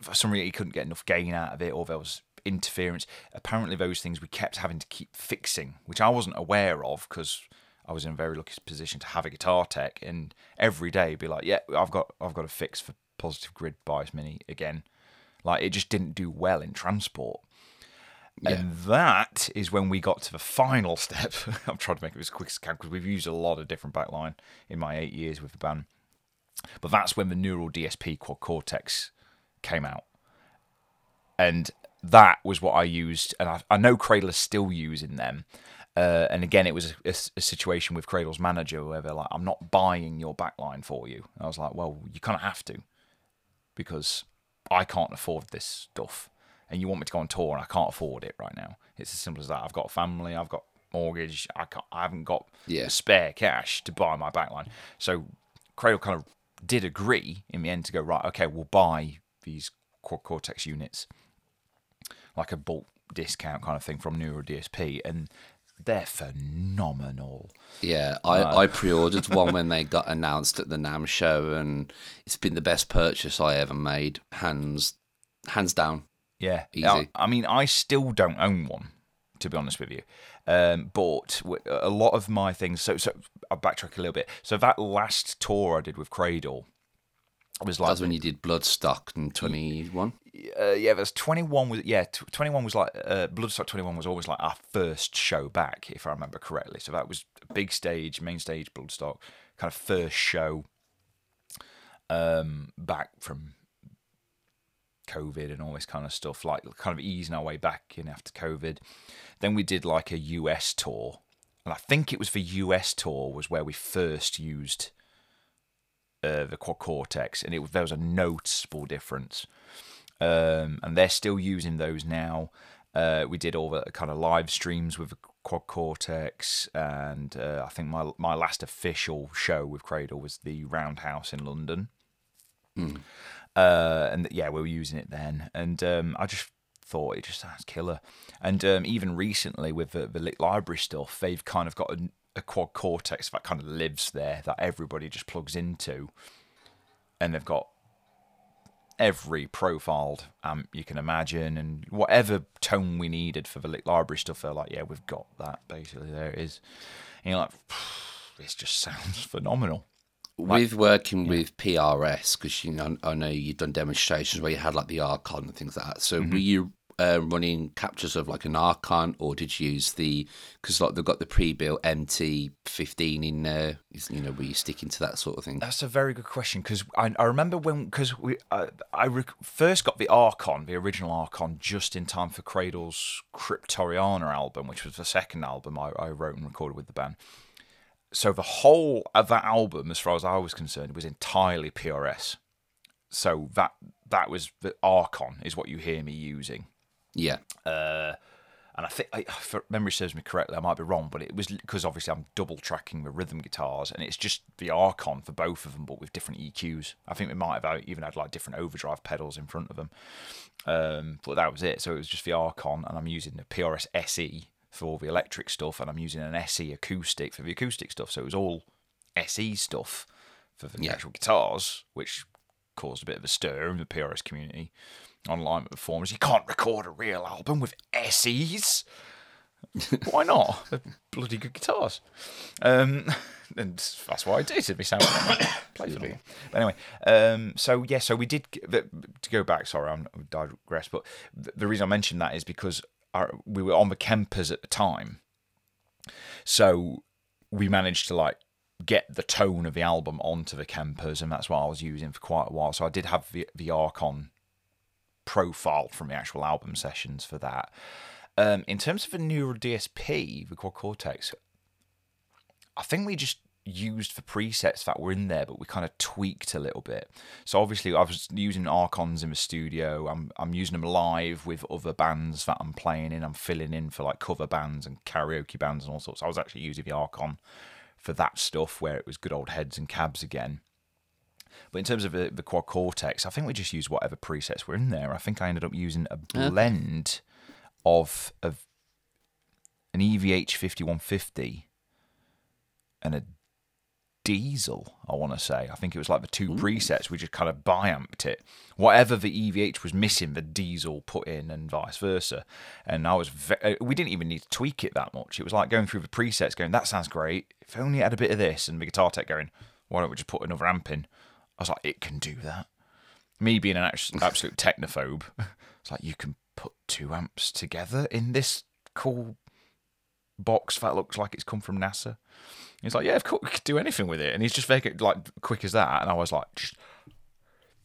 for some reason he couldn't get enough gain out of it, or there was interference. Apparently, those things we kept having to keep fixing, which I wasn't aware of because I was in a very lucky position to have a guitar tech, and every day be like, yeah, I've got I've got a fix for Positive Grid Bias Mini again. Like it just didn't do well in transport. Yeah. And that is when we got to the final [laughs] step. I'm trying to make it as quick as I can because we've used a lot of different backline in my eight years with the band. But that's when the Neural DSP Quad Cortex came out. And that was what I used. And I, I know Cradle is still using them. Uh, and again, it was a, a, situation with Cradle's manager where they're like, I'm not buying your backline for you. And I was like, well, you kind of have to because I can't afford this stuff. And you want me to go on tour and I can't afford it right now. It's as simple as that. I've got a family, I've got mortgage, I, can't, I haven't got Yeah. spare cash to buy my backline. So Cradle kind of did agree in the end to go, right, okay, we'll buy these Quad Cortex units like a bulk discount kind of thing from Neural DSP. And they're phenomenal. Yeah, I, I pre-ordered one when they got announced at the NAMM show, and it's been the best purchase I ever made, hands hands down. Yeah, Easy. I, I mean, I still don't own one, to be honest with you. Um, but a lot of my things. So, so I'll backtrack a little bit. So that last tour I did with Cradle was like That's when you did Bloodstock in twenty one. uh, yeah, that's 21 was yeah, t- 21 was like uh, Bloodstock 21 was always like our first show back, if I remember correctly. So that was big stage, main stage Bloodstock, kind of first show um, back from COVID and all this kind of stuff, like kind of easing our way back in after COVID. Then we did like a US tour, and I think it was the US tour was where we first used uh, the Quad Cortex, and it was, there was a noticeable difference um, and they're still using those now. Uh, we did all the kind of live streams with the Quad Cortex, and uh, I think my my last official show with Cradle was the Roundhouse in London. Uh, and yeah, we were using it then, and um, I just thought it just sounds killer. And um, even recently with the, the Lick Library stuff, they've kind of got a, a Quad Cortex that kind of lives there that everybody just plugs into, and they've got every profiled amp you can imagine. And whatever tone we needed for the Lick library stuff they're like yeah we've got that basically. There it is. And you're like this just [laughs] sounds phenomenal with working with PRS, because you know I know you've done demonstrations where you had like the Archon and things like that. So Mm-hmm. were you uh, running captures of like an Archon, or did you use the because like they've got the pre-built MT15 in there? Is, you know, were you sticking to that sort of thing? That's a very good question because I, I remember when because we uh, I rec- first got the Archon, the original Archon, just in time for Cradle's Cryptoriana album, which was the second album I, I wrote and recorded with the band. So the whole of that album, as far as I was concerned, was entirely PRS. So that that was the Archon is what you hear me using. Yeah, Uh, and I think, I, if memory serves me correctly, I might be wrong, but it was because obviously I'm double tracking the rhythm guitars, and it's just the Archon for both of them, but with different EQs. I think we might have even had like different overdrive pedals in front of them, um, but that was it. So it was just the Archon, and I'm using the PRS SE for all the electric stuff, and I'm using an SE acoustic for the acoustic stuff. So it was all SE stuff for the Yeah. actual guitars, which caused a bit of a stir in the PRS community online with the forums. You can't record a real album with SEs. Why not? [laughs] They're bloody good guitars. Um, and that's why I did. It sound [coughs] play for me. Anyway, um, so yeah, so we did to go back. Sorry, I'm I digress, but the reason I mentioned that is because our, we were on the Kempers at the time, so we managed to like get the tone of the album onto the Kempers, and that's what I was using for quite a while. So I did have the, the Archon profile from the actual album sessions for that. Um, in terms of the Neural DSP, the Quad Cortex, I think we just used the presets that were in there, but we kind of tweaked a little bit. So obviously, I was using Archons in the studio. I'm I'm using them live with other bands that I'm playing in. I'm filling in for like cover bands and karaoke bands and all sorts. I was actually using the Archon for that stuff where it was good old heads and cabs again. But in terms of the, the Quad Cortex, I think we just used whatever presets were in there. I think I ended up using a blend of of an EVH 5150 and a Diezel, I want to say. I think it was like the two Ooh. presets. We just kind of biamped it. Whatever the EVH was missing, the Diezel put in, and vice versa. And I was, ve- uh, we didn't even need to tweak it that much. It was like going through the presets, going, "That sounds great. If only it had a bit of this," and the guitar tech going, "Why don't we just put another amp in?" I was like, "It can do that." Me being an [laughs] absolute technophobe, it's like you can put two amps together in this cool box that looks like it's come from NASA. He's like, yeah, of course, we could do anything with it. And he's just very like quick as that. And I was like,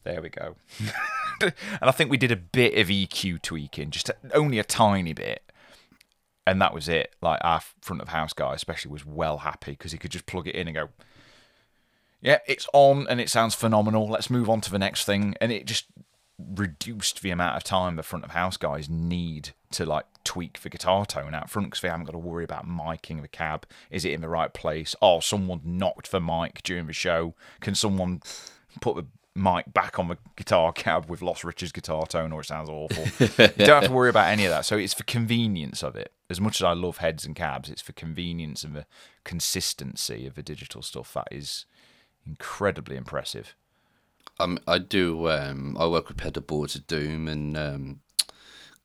there we go. [laughs] and I think we did a bit of EQ tweaking, just only a tiny bit. And that was it. Like our front of house guy, especially, was well happy because he could just plug it in and go, yeah, it's on and it sounds phenomenal. Let's move on to the next thing. And it just reduced the amount of time the front of house guys need to like tweak the guitar tone out front because they haven't got to worry about miking the cab. Is it in the right place? Oh, someone knocked the mic during the show. Can someone put the mic back on the guitar cab with Lost Richard's guitar tone or it sounds awful? you don't have to worry about any of that. So it's for convenience of it. As much as I love heads and cabs, it's for convenience and the consistency of the digital stuff that is incredibly impressive. Um, I do. Um, I work with pedal boards at Doom, and um,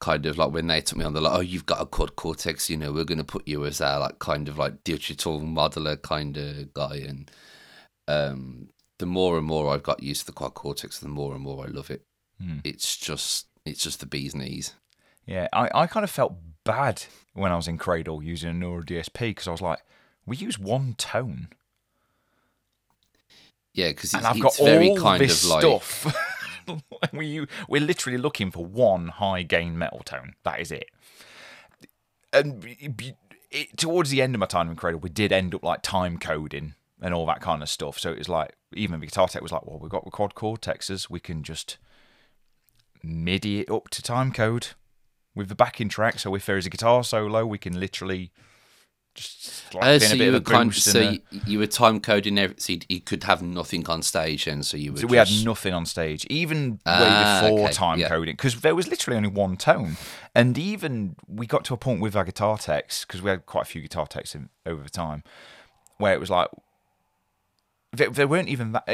kind of like when they took me on, they're like, "Oh, you've got a quad cortex. You know, we're going to put you as our like kind of like digital modeler kind of guy." And um, the more and more I've got used to the quad cortex, the more and more I love it. Mm. It's just, it's just the bee's knees. Yeah, I, I kind of felt bad when I was in Cradle using a Neural DSP because I was like, we use one tone. Yeah, because it's, it's very kind of like stuff. [laughs] [laughs] we we're literally looking for one high gain metal tone. That is it. And it, towards the end of my time in Cradle, we did end up like time coding and all that kind of stuff. So it was like even the guitar tech was like, well, we've got quad cortexes, we can just MIDI it up to time code with the backing track. So if there is a guitar solo, we can literally just like uh, so you were kind of, so you, were time coding everything. So you could have nothing on stage, and so you were. So just... we had nothing on stage, even ah, way before okay. time yeah. coding, because there was literally only one tone, and even we got to a point with our guitar techs because we had quite a few guitar techs in, over the time, where it was like there, there weren't even that.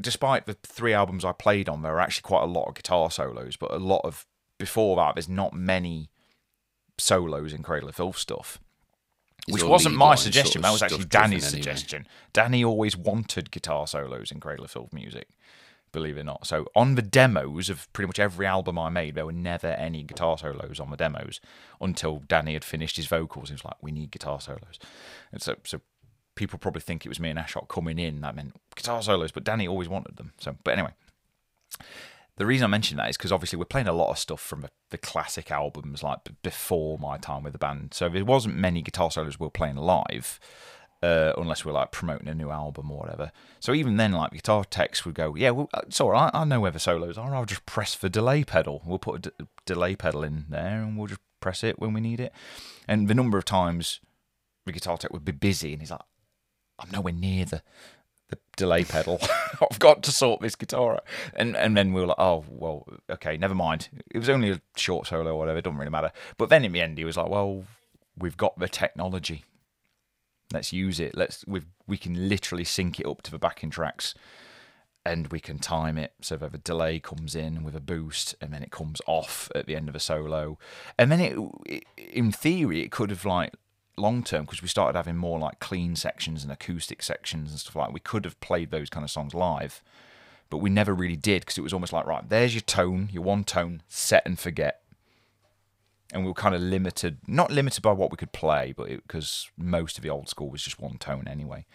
Despite the three albums I played on, there were actually quite a lot of guitar solos, but a lot of before that, there's not many solos in Cradle of Filth stuff which wasn't my suggestion. Sort of that was actually Dani's suggestion. Dani always wanted guitar solos in Cradle of Filth music, believe it or not. So on the demos of pretty much every album I made, there were never any guitar solos on the demos until Dani had finished his vocals. He was like, "We need guitar solos," and so so people probably think it was me and Ashok coming in that meant guitar solos, but Dani always wanted them. So, but anyway. The reason I mention that is because obviously we're playing a lot of stuff from the classic albums, like before my time with the band. So there wasn't many guitar solos we were playing live, uh, unless we're like promoting a new album or whatever. So even then, like guitar techs would go, "Yeah, well, uh, right. I know where the solos are. I'll just press the delay pedal. We'll put a d- delay pedal in there, and we'll just press it when we need it." And the number of times the guitar tech would be busy, and he's like, "I'm nowhere near the the delay pedal. [laughs] I've got to sort this guitar out. And and then we were like, oh well, okay, never mind. It was only a short solo or whatever, it doesn't really matter. But then in the end he was like, Well, we've got the technology. Let's use it. Let's we we can literally sync it up to the backing tracks and we can time it so that the delay comes in with a boost and then it comes off at the end of a solo. And then it, it in theory it could have like long term because we started having more like clean sections and acoustic sections and stuff like. That. We could have played those kind of songs live, but we never really did because it was almost like right, there's your tone, your one tone, set and forget. And we were kind of limited, not limited by what we could play, but because most of the old school was just one tone anyway.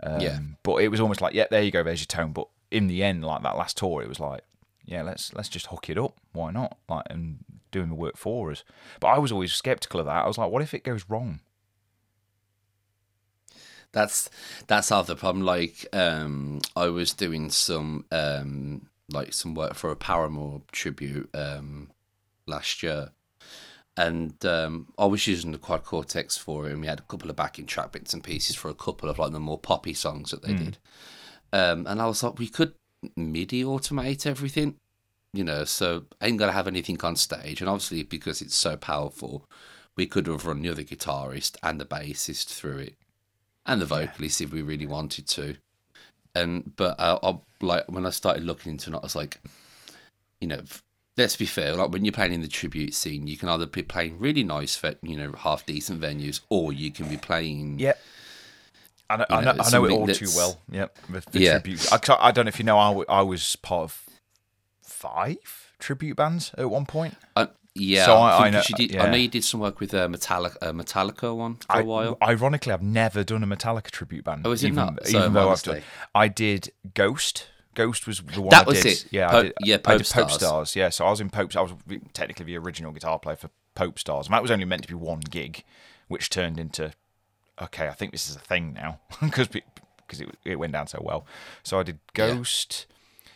Um, yeah. But it was almost like, yeah, there you go, there's your tone. But in the end, like that last tour, it was like, yeah, let's let's just hook it up. Why not? Like and doing the work for us. But I was always skeptical of that. I was like, what if it goes wrong? That's that's half the problem. Like um, I was doing some um, like some work for a Paramore tribute um, last year, and um, I was using the quad cortex for it, and we had a couple of backing track bits and pieces for a couple of like the more poppy songs that they mm. did. Um, and I was like, we could MIDI automate everything, you know, so I ain't gonna have anything on stage, and obviously because it's so powerful, we could have run the other guitarist and the bassist through it and the vocalist yeah. if we really wanted to. and but uh, I, like when I started looking into it, I was like, you know, let's be fair. Like when you're playing in the tribute scene, you can either be playing really nice, ve- you know, half decent venues, or you can be playing. Yep. I know, You I know, know, I know it all too well. Yep. The, the Yeah. tribute. I, I don't know if you know, I, w- I was part of five tribute bands at one point. Uh, yeah, So I, I- I know- you did. yeah. I know you did some work with uh, Metallica, uh, Metallica one for I, a while. Ironically, I've never done a Metallica tribute band. Oh, is it even, not? So Even though I've done, I did Ghost. Ghost was the one That I was did. it. Yeah, I did. yeah, I Pope did Pope Stars. Stars. Yeah, so I was in Pope. I was technically the original guitar player for Pope Stars. And that was only meant to be one gig, which turned into okay. I think this is a thing now [laughs] because because it, it went down so well. So I did Ghost.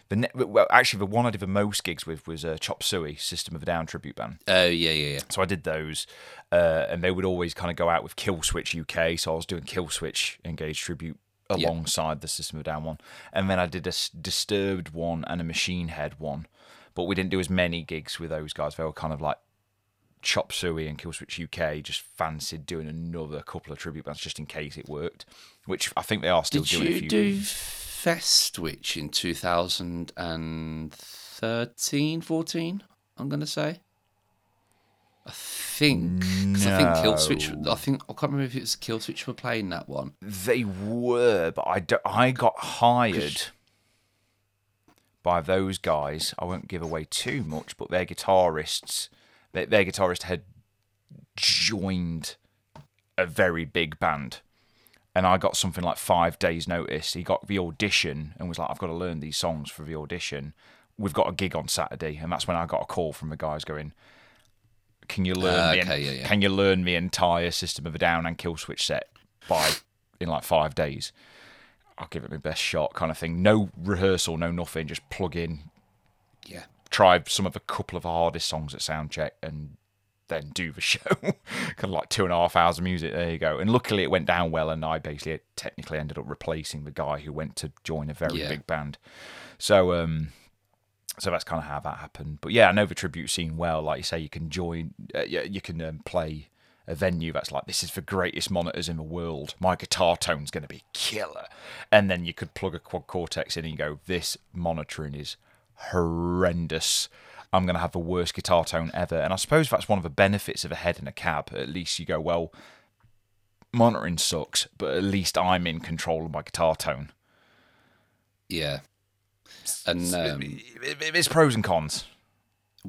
The ne- well, actually, the one I did the most gigs with was uh, Chop Suey, System of a Down tribute band. Oh yeah, yeah, yeah. So I did those, uh, and they would always kind of go out with Killswitch UK. So I was doing Killswitch Engage tribute Yeah. alongside the System of a Down one, and then I did a S- Disturbed one and a Machine Head one, but we didn't do as many gigs with those guys. They were kind of like Chop Suey and Killswitch UK. Just fancied doing another couple of tribute bands just in case it worked, which I think they are still Did doing. a you few do Festwitch in 2013, 14? I'm gonna say. I think. 'cause I think Killswitch. I think I can't remember if it was Killswitch were playing that one. They were, but I, do, I got hired by those guys. I won't give away too much, but their guitarists, their, their guitarist had joined a very big band. And I got something like five days' notice. He got the audition and was like, I've got to learn these songs for the audition. We've got a gig on Saturday. And that's when I got a call from the guys going, Can you learn ah, the okay, yeah, yeah. Can you learn the entire System of a Down and Killswitch set by in like five days? I'll give it my best shot, kind of thing. No rehearsal, no nothing. Just plug in, Yeah. try some of a couple of the hardest songs at soundcheck, and then do the [laughs] show. kind of like two and a half hours of music. There you go. And luckily, it went down well, and I basically technically ended up replacing the guy who went to join a very Yeah. big band. So, um, so that's kind of how that happened. But yeah, I know the tribute scene well. Like you say, you can join, uh, you can um, play a venue that's like this is the greatest monitors in the world. My guitar tone's going to be killer, and then you could plug a quad cortex in and go, this monitoring is horrendous. I'm going to have the worst guitar tone ever. And I suppose that's one of the benefits of a head in a cab. At least you go, well, monitoring sucks, but at least I'm in control of my guitar tone. Yeah. And um, It- it- It's pros and cons.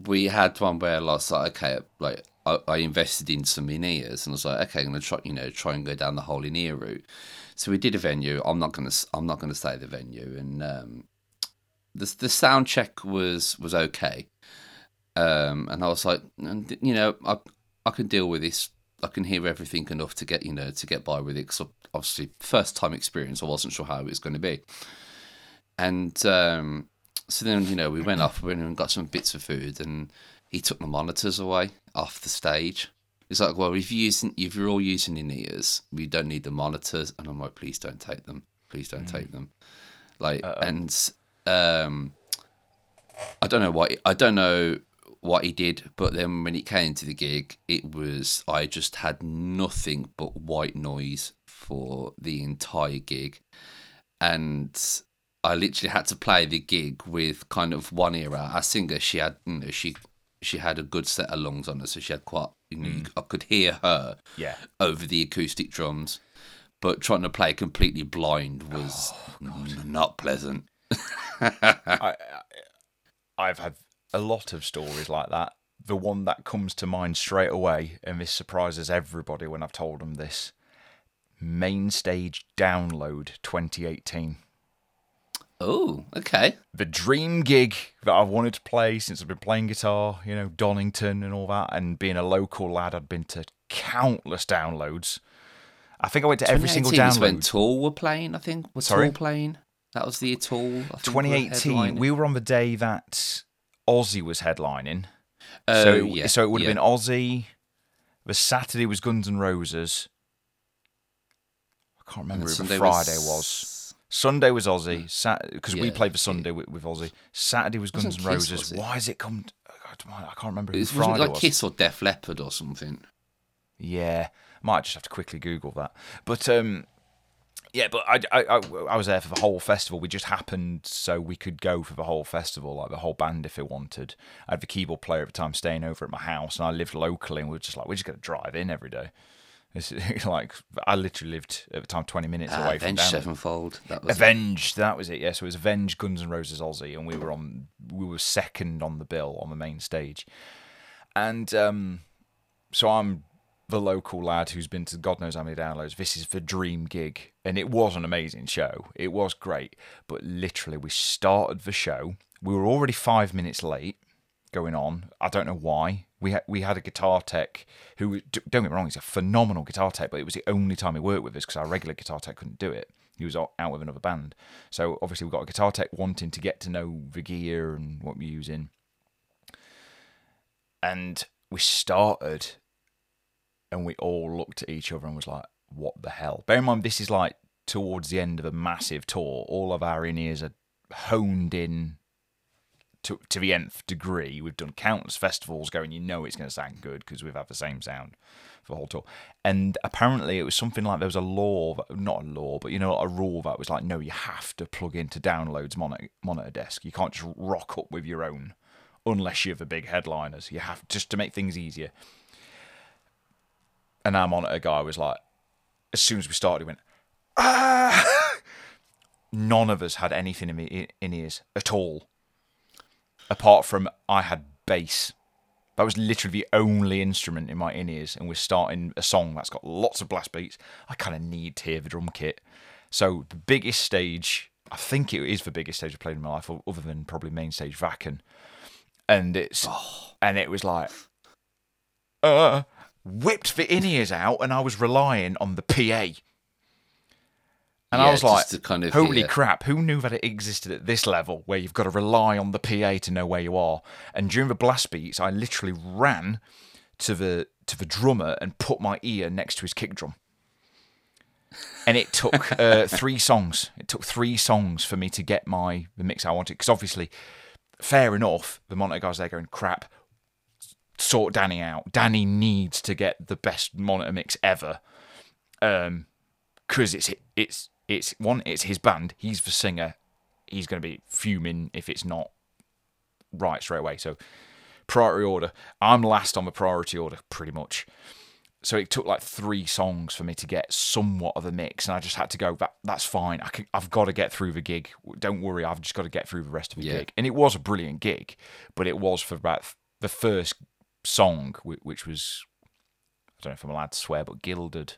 we had one where I was like, okay, like I, I invested in some in-ears, and I was like, okay, I'm gonna try, you know, try and go down the whole in-ear route. So we did a venue. I'm not gonna, I'm not gonna say the venue, and um, the the sound check was was okay. Um, and I was like, you know, I I can deal with this. I can hear everything enough to get, you know, to get by with it. Because obviously, first time experience, I wasn't sure how it was going to be. And um, so then, you know, we went off, we went and got some bits of food, and he took the monitors away off the stage. He's like, "Well, if you're using, if you're all using in ears, we don't need the monitors." And I'm like, "Please don't take them. Please don't take them." Like, and um, I don't know why. I don't know what he did, but then when it came to the gig, it was I just had nothing but white noise for the entire gig, and I literally had to play the gig with kind of one ear out. Our singer, she had, you know, she she had a good set of lungs on her, so she had quite, you know, mm. I could hear her Yeah. over the acoustic drums. But trying to play completely blind was oh, n- not pleasant. [laughs] I, I've had a lot of stories like that. The one that comes to mind straight away, and this surprises everybody when I've told them this Main Stage Download 2018. Oh, okay. The dream gig that I've wanted to play since I've been playing guitar, you know, Donington and all that, and being a local lad, I'd been to countless downloads. I think I went to every single 2018 is when download. Tool were playing, I think. Was Sorry? Tool playing? That was the Tool. I think, were 2018, headlining. we were on the day that Ozzy was headlining. Oh, so, it- yeah, so it would have yeah. been Ozzy. The Saturday was Guns N' Roses. I can't remember who the Friday was. Sunday was Ozzy. because we Yeah, played the Sunday with, with Ozzy. Saturday was Guns N' Roses. was? Why is it come? I can't remember who It Friday wasn't it like was. Kiss or Def Leppard or something. Yeah, might just have to quickly Google that. But um, Yeah, but I, I, I, I was there for the whole festival. We just happened so we could go for the whole festival, like the whole band if it wanted. I had the keyboard player at the time staying over at my house, and I lived locally, and we were just like, we're just going to drive in every day. It's [laughs] like I literally lived at the time twenty minutes Ah, away from Avenged Sevenfold. That was it. Avenged, that was it. Yeah, so it was Avenged, Guns N' Roses, Ozzy, and we were on, we were second on the bill on the main stage, and um, so I'm the local lad who's been to God knows how many downloads. This is the dream gig, and it was an amazing show. It was great, but literally we started the show. We were already five minutes late going on. I don't know why. We had we had a guitar tech who don't get me wrong, he's a phenomenal guitar tech, but it was the only time he worked with us because our regular guitar tech couldn't do it. He was out with another band, so obviously we got a guitar tech wanting to get to know the gear and what we're using, and we started, and we all looked at each other and was like, "What the hell?" Bear in mind, this is like towards the end of a massive tour. All of our in ears are honed in to, to the nth degree. We've done countless festivals going, you know it's going to sound good because we've had the same sound for the whole tour. And apparently it was something like there was a law, that, not a law, but you know, a rule that was like, no, you have to plug into downloads monitor, monitor desk. You can't just rock up with your own unless you're the big headliners. You have just to make things easier. And our monitor guy was like, as soon as we started, he went, ah! None of us had anything in, me, in ears at all apart from I had bass. That was literally the only instrument in my in ears, and we're starting a song that's got lots of blast beats. I kind of need to hear the drum kit. So the biggest stage, I think it is the biggest stage I've played in my life, other than probably main stage Wacken. And it's and it was like, uh, whipped the in ears out, and I was relying on the PA. And I was like, kind of holy hear. crap, who knew that it existed at this level where you've got to rely on the PA to know where you are? And during the blast beats, I literally ran to the to the drummer and put my ear next to his kick drum. And it took uh, [laughs] three songs. It took three songs for me to get my the mix I wanted. Because obviously, fair enough, the monitor guys there going crap. Sort Dani out. Dani needs to get the best monitor mix ever. Um, because it's it's it's one it's his band. He's the singer. He's going to be fuming if it's not right straight away. So priority order. I'm last on the priority order pretty much. So it took like three songs for me to get somewhat of a mix and i just had to go that that's fine. I can, i've got to get through the gig. Don't worry i've just got to get through the rest of the Yeah. gig. And it was a brilliant gig but it was for about the first song which was i don't know if i'm allowed to swear but gilded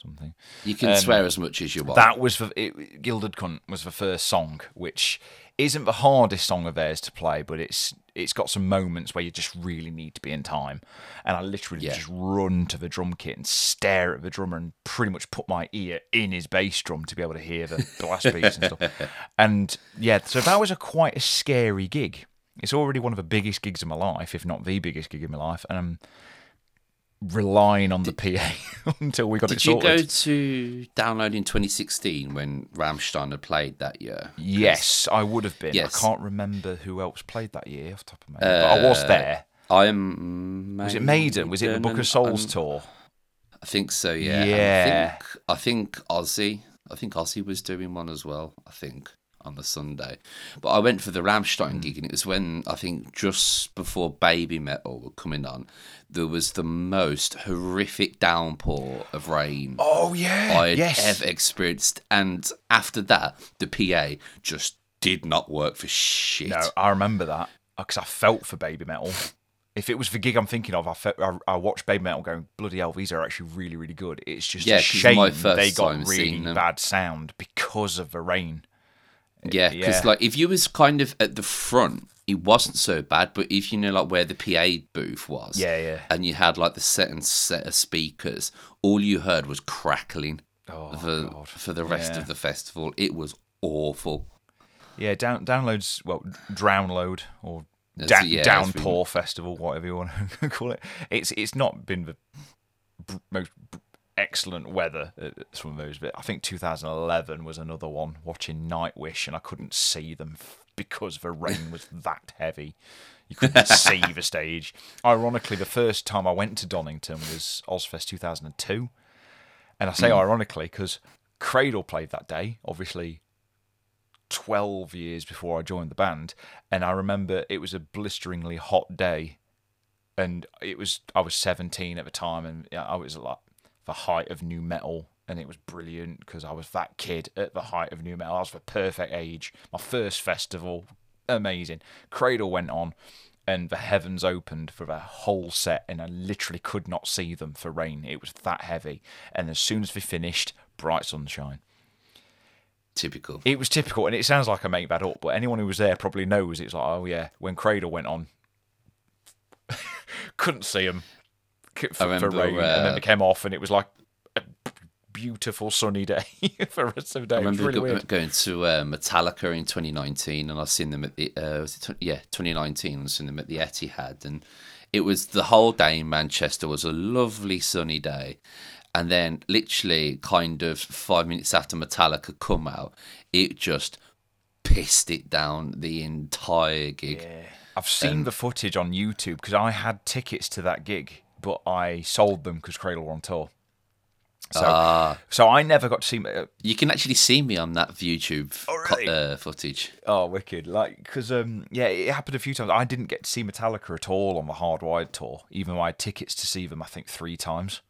something You can Um, swear as much as you want. that was the it, Gilded Cunt was the first song, which isn't the hardest song of theirs to play, but it's it's got some moments where you just really need to be in time. And I literally Yeah. just run to the drum kit and stare at the drummer and pretty much put my ear in his bass drum to be able to hear the blast beats and stuff. [laughs] And yeah, so that was a quite a scary gig. It's already one of the biggest gigs of my life, if not the biggest gig of my life, and I'm relying on the PA [laughs] until we got it sorted. Did you go to download in 2016 when Rammstein had played that year? Yes, I would have been. Yes. I can't remember who else played that year off the top of my head. but I was uh, there. I'm. Was it Maiden? Was it the Book of Souls and- tour? I think so. Yeah. Yeah. I think, I think Ozzy. I think Ozzy was doing one as well. I think on the Sunday, but I went for the Rammstein Hmm. gig, and it was when I think just before Babymetal were coming on. There was the most horrific downpour of rain. Oh yeah, I had yes. ever experienced. And after that, the PA just did not work for shit. No, I remember that because I felt for Babymetal. If it was the gig I'm thinking of, I, fe- I, I watched Babymetal going, bloody hell, these are actually really, really good. It's just Yeah, a shame they got really bad sound because of the rain. Yeah, because Yeah. like if you was kind of at the front, it wasn't so bad. But if you know like where the PA booth was, Yeah, yeah. and you had like the second set of speakers, all you heard was crackling Oh, for God. for the rest Yeah. of the festival. It was awful. Yeah, down, downloads, well, download or da- yeah, downpour festival, whatever you want to [laughs] call it. It's it's not been the most excellent weather at some of those, but I think 2011 was another one. Watching Nightwish, and I couldn't see them because the rain was [laughs] that heavy. You couldn't see the stage. Ironically, the first time I went to Donington was Ozzfest 2002. And I say hmm. ironically because Cradle played that day, obviously 12 years before I joined the band. And I remember it was a blisteringly hot day. And it was, I was 17 at the time, and I was like the height of nu metal. And it was brilliant because I was that kid at the height of nu metal. I was the perfect age. My first festival, amazing. Cradle went on, and the heavens opened for the whole set, and I literally could not see them for rain. It was that heavy. And as soon as we finished, bright sunshine. Typical. It was typical, and it sounds like I make that up, but anyone who was there probably knows it's like, oh yeah, when Cradle went on, [laughs] couldn't see them for, for remember, rain, and then it came off, and it was like a beautiful sunny day [laughs] for the rest of the day. I remember really go- going to uh, Metallica in 2019, and I seen them at the uh, tw- yeah 2019. I seen them at the Etihad, and it was the whole day in Manchester was a lovely sunny day, and then literally kind of five minutes after Metallica come out, it just pissed it down the entire gig. I've seen the footage on YouTube because I had tickets to that gig, but I sold them because Cradle were on tour. So, Ah. so I never got to see. uh, You can actually see me on that YouTube Oh, co- uh, footage. Oh, wicked! Like, because um, yeah, it happened a few times. I didn't get to see Metallica at all on the Hardwired tour, even though I had tickets to see them. I think three times.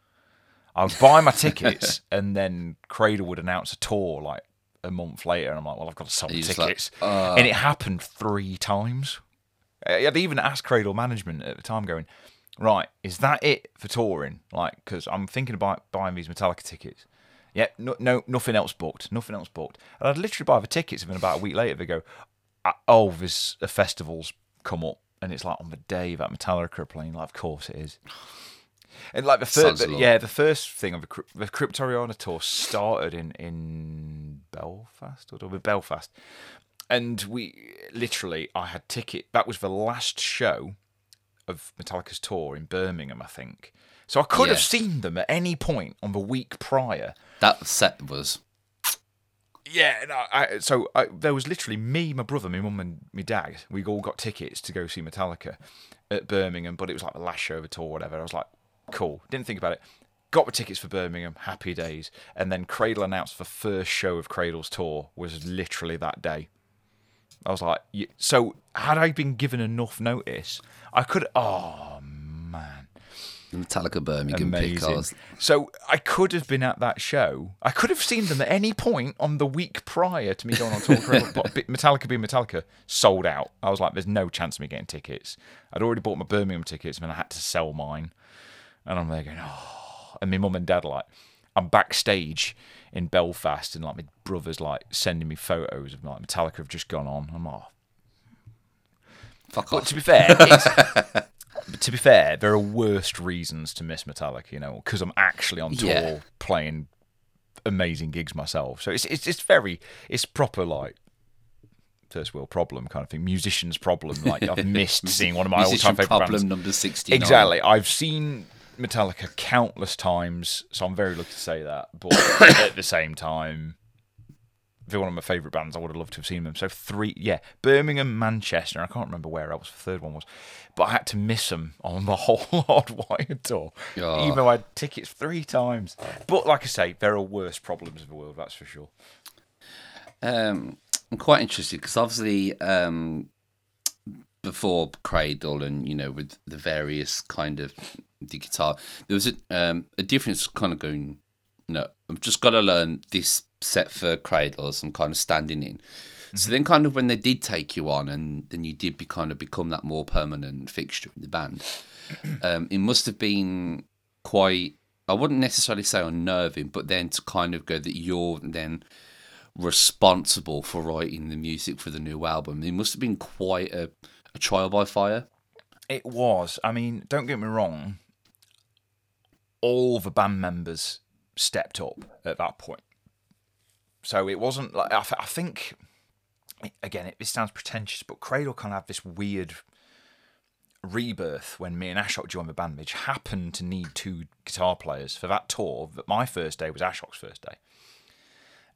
I would buy my tickets, [laughs] and then Cradle would announce a tour like a month later, and I'm like, well, I've got to sell the you're like, tickets, and it happened three times. I'd even asked Cradle management at the time, going, right, is that it for touring? Like, because I'm thinking about buying these Metallica tickets. Yeah, no, no, nothing else booked. Nothing else booked. And I'd literally buy the tickets, and then about a week later, they go, "Uh, "Oh, there's a festival's come up," and it's like on the day that Metallica are playing. Like, of course it is. And like the first, yeah, the first thing of the, the Cryptoriana tour started in in Belfast or with Belfast, and we literally I had ticket. That was the last show of Metallica's tour in Birmingham, I think. So I could have seen them at any point on the week prior. That set was Yeah, and I, I, so I, there was literally me, my brother, my mum, and my dad. We all got tickets to go see Metallica at Birmingham, but it was like the last show of the tour, or whatever. I was like, cool. Didn't think about it. Got the tickets for Birmingham, happy days. And then Cradle announced the first show of Cradle's tour was literally that day. I was like, y- so had I been given enough notice, I could. Oh man, Metallica Birmingham. Amazing. So I could have been at that show. I could have seen them at any point on the week prior to me going on tour. [laughs] but Metallica being Metallica sold out. I was like, there's no chance of me getting tickets. I'd already bought my Birmingham tickets, and I had to sell mine. And I'm there going, oh. And my mum and dad are like, I'm backstage in Belfast, and like my brother's like sending me photos of like Metallica have just gone on. I'm like, oh, Fuck but off. to be fair, [laughs] but to be fair, there are worst reasons to miss Metallica. You know, because I'm actually on tour Yeah. playing amazing gigs myself. So it's it's it's very it's proper like first world problem kind of thing. Musician's problem. Like I've [laughs] missed seeing one of my all time favorite problem bands. number sixty. Exactly. I've seen Metallica countless times, so I'm very lucky to say that. But [coughs] at the same time, they're one of my favourite bands. I would have loved to have seen them. So three, yeah, Birmingham, Manchester. I can't remember where else the third one was, but I had to miss them on the [laughs] whole Hardwired tour, Oh. even though I had tickets three times. But like I say, there are worse problems in the world. That's for sure. Um, I'm quite interested because obviously, um, before Cradle and you know with the various kind of the guitar, there was a um, a difference kind of going. No, I've just got to learn this set for Cradles. I'm kind of standing in. So then, kind of when they did take you on, and then you did be kind of become that more permanent fixture in the band. [clears throat] Um, it must have been quite. I wouldn't necessarily say unnerving, but then to kind of go that you're then responsible for writing the music for the new album. It must have been quite a, a trial by fire. It was. I mean, don't get me wrong. All the band members stepped up at that point. So it wasn't like I, th- I think. Again, it, sounds pretentious, but Cradle kind of had this weird rebirth when me and Ashok joined the band, which happened to need two guitar players for that tour. But my first day was Ashok's first day,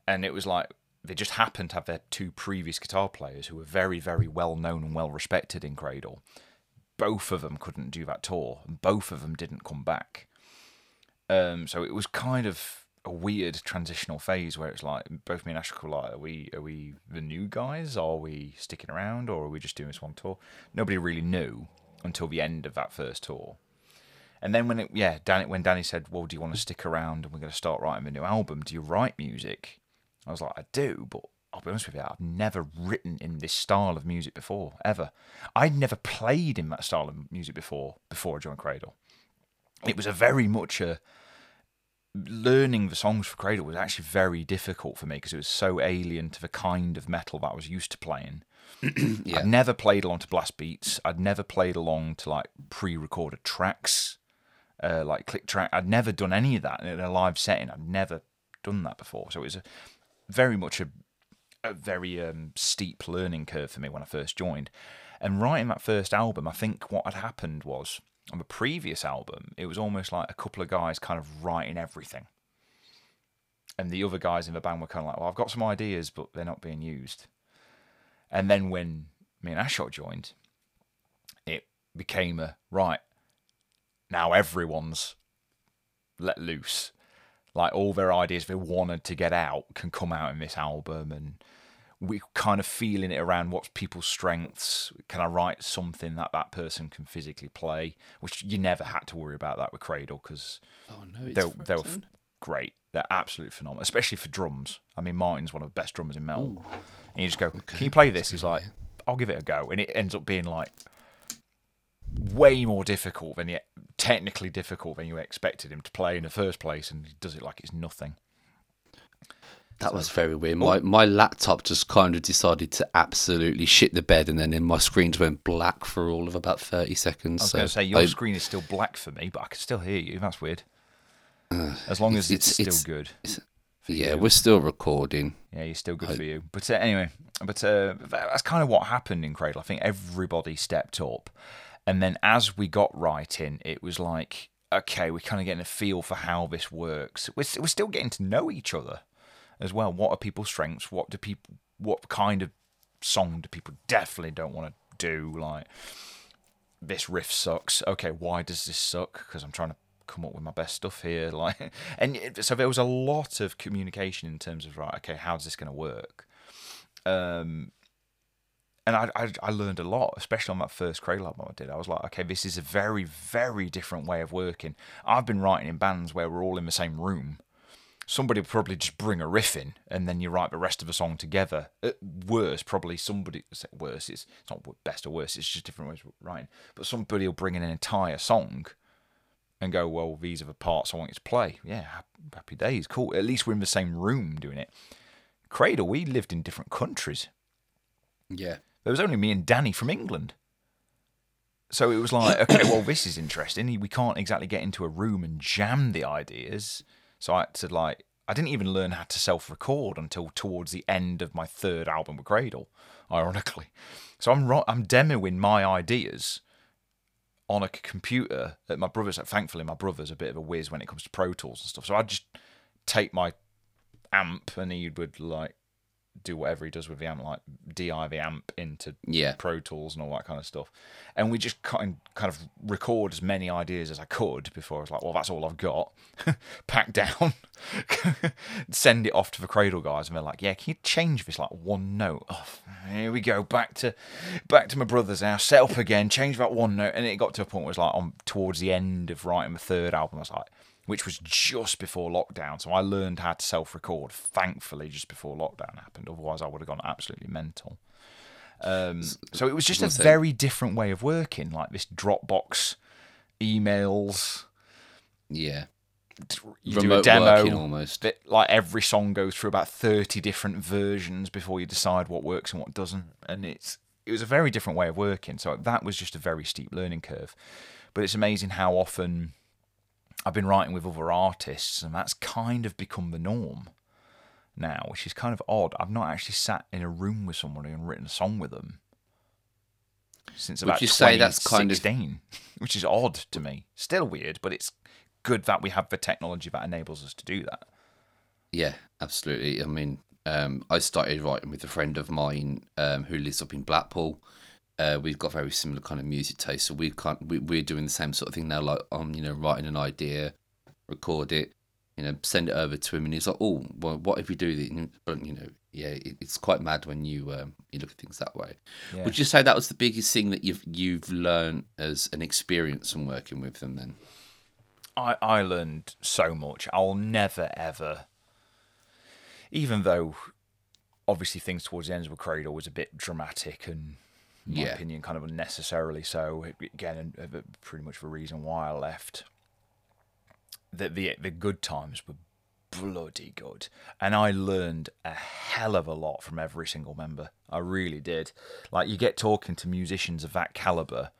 and it was like they just happened to have their two previous guitar players who were very, very well known and well respected in Cradle both of them couldn't do that tour, and both of them didn't come back. Um, so it was kind of a weird transitional phase where it's like both me and Ash were like, are we are we the new guys? Are we sticking around, or are we just doing this one tour? Nobody really knew until the end of that first tour. And then when it, yeah, Dani, when Dani said, "Well, do you want to stick around and we're going to start writing a new album? Do you write music?" I was like, "I do, but I'll be honest with you, I've never written in this style of music before, ever. I'd never played in that style of music before before I joined Cradle. It was a very much a learning the songs for Cradle was actually very difficult for me because it was so alien to the kind of metal that I was used to playing. [clears throat] Yeah. I'd never played along to blast beats. I'd never played along to like pre-recorded tracks, uh, like click track. I'd never done any of that in a live setting. I'd never done that before. So it was a, very much a, a very um, steep learning curve for me when I first joined. And writing that first album, I think what had happened was on the previous album, it was almost like a couple of guys kind of writing everything. And the other guys in the band were kind of like, well, I've got some ideas, but they're not being used. And then when me and Ashok joined, it became a right. Now everyone's let loose. Like all their ideas they wanted to get out can come out in this album, and we're kind of feeling it around what's people's strengths. Can I write something that that person can physically play? Which you never had to worry about that with Cradle because Oh no, they they were frozen. great. They're absolutely phenomenal, especially for drums. I mean, Martin's one of the best drummers in metal. And you just go, "Can you play this?" He's like, "I'll give it a go," and it ends up being like way more difficult than you technically difficult than you expected him to play in the first place, and he does it like it's nothing. That was very weird. My my laptop just kind of decided to absolutely shit the bed, and then in my screens went black for all of about thirty seconds. I was so going to say your I- screen is still black for me, but I can still hear you. That's weird. As long as it's- it's, it's- still good. yeah, we're still recording. Yeah, you're still good for you. But uh, anyway, but uh, that's kind of what happened in Cradle. I think everybody stepped up, and then as we got right in, it was like, okay, we're kind of getting a feel for how this works. We're, we're still getting to know each other as well. What are people's strengths? What do people? What kind of song do people definitely don't want to do? Like this riff sucks. Okay, why does this suck? Because I'm trying to come up with my best stuff here. [laughs] Like, and it, so there was a lot of communication in terms of right. Okay, how's this going to work? Um, and I, I I learned a lot, especially on that first Cradle album I did. I was like, okay, this is a very very different way of working. I've been writing in bands where we're all in the same room. Somebody would probably just bring a riff in, and then you write the rest of the song together. At worst, probably somebody worse. It's, it's not best or worse. It's just different ways of writing. But somebody will bring in an entire song, and go, well, these are the parts I want you to play. Yeah, happy days, cool. At least we're in the same room doing it. Cradle, we lived in different countries. Yeah, There was only me and Dani from England. So it was like, okay, well, this is interesting. We can't exactly get into a room and jam the ideas. So I had to like, I didn't even learn how to self-record until towards the end of my third album with Cradle, ironically. So I'm I'm demoing my ideas on a computer at my brother's. Thankfully, my brother's a bit of a whiz when it comes to Pro Tools and stuff. So I'd just take my amp and he would like do whatever he does with the amp, like DI the amp into yeah. Pro Tools and all that kind of stuff. And we just kind kind of record as many ideas as I could before I was like, well, that's all I've got. [laughs] Pack down, [laughs] send it off to the Cradle guys, and they're like, yeah, can you change this like one note? Oh, here we go, back to back to my brother's house, set up again, change that one note, and it got to a point where it was like on towards the end of writing the third album, I was like. Which was just before lockdown, so I learned how to self-record. Thankfully, just before lockdown happened. Otherwise, I would have gone absolutely mental. Um, so it was just a very different way of working, like this Dropbox emails. Yeah. You do a Remote demo. almost. that, like every song goes through about thirty different versions before you decide what works and what doesn't, and it's it was a very different way of working. So that was just a very steep learning curve. But it's amazing how often I've been writing with other artists, and that's kind of become the norm now, which is kind of odd. I've not actually sat in a room with somebody and written a song with them since Would about you say that's kind of- 2016, [laughs] which is odd to me. Still weird, but it's good that we have the technology that enables us to do that. Yeah, absolutely. I mean, um, I started writing with a friend of mine um, who lives up in Blackpool. Uh, we've got very similar kind of music taste, so we can't. We, we're doing the same sort of thing now. Like, um, you know, writing an idea, record it, you you know, send it over to him, and he's like, "Oh, well, what if we do this?" But you know, yeah, it, it's quite mad when you um, you look at things that way. Yeah. Would you say that was the biggest thing that you've you've learned as an experience from working with them? Then, I, I learned so much. I'll never ever, even though obviously things towards the end of Cradle was a bit dramatic and, in my Yeah. opinion, kind of unnecessarily so. Again, uh, pretty much the reason why I left. The the the good times were bloody good, and I learned a hell of a lot from every single member. I really did. Like you get talking to musicians of that caliber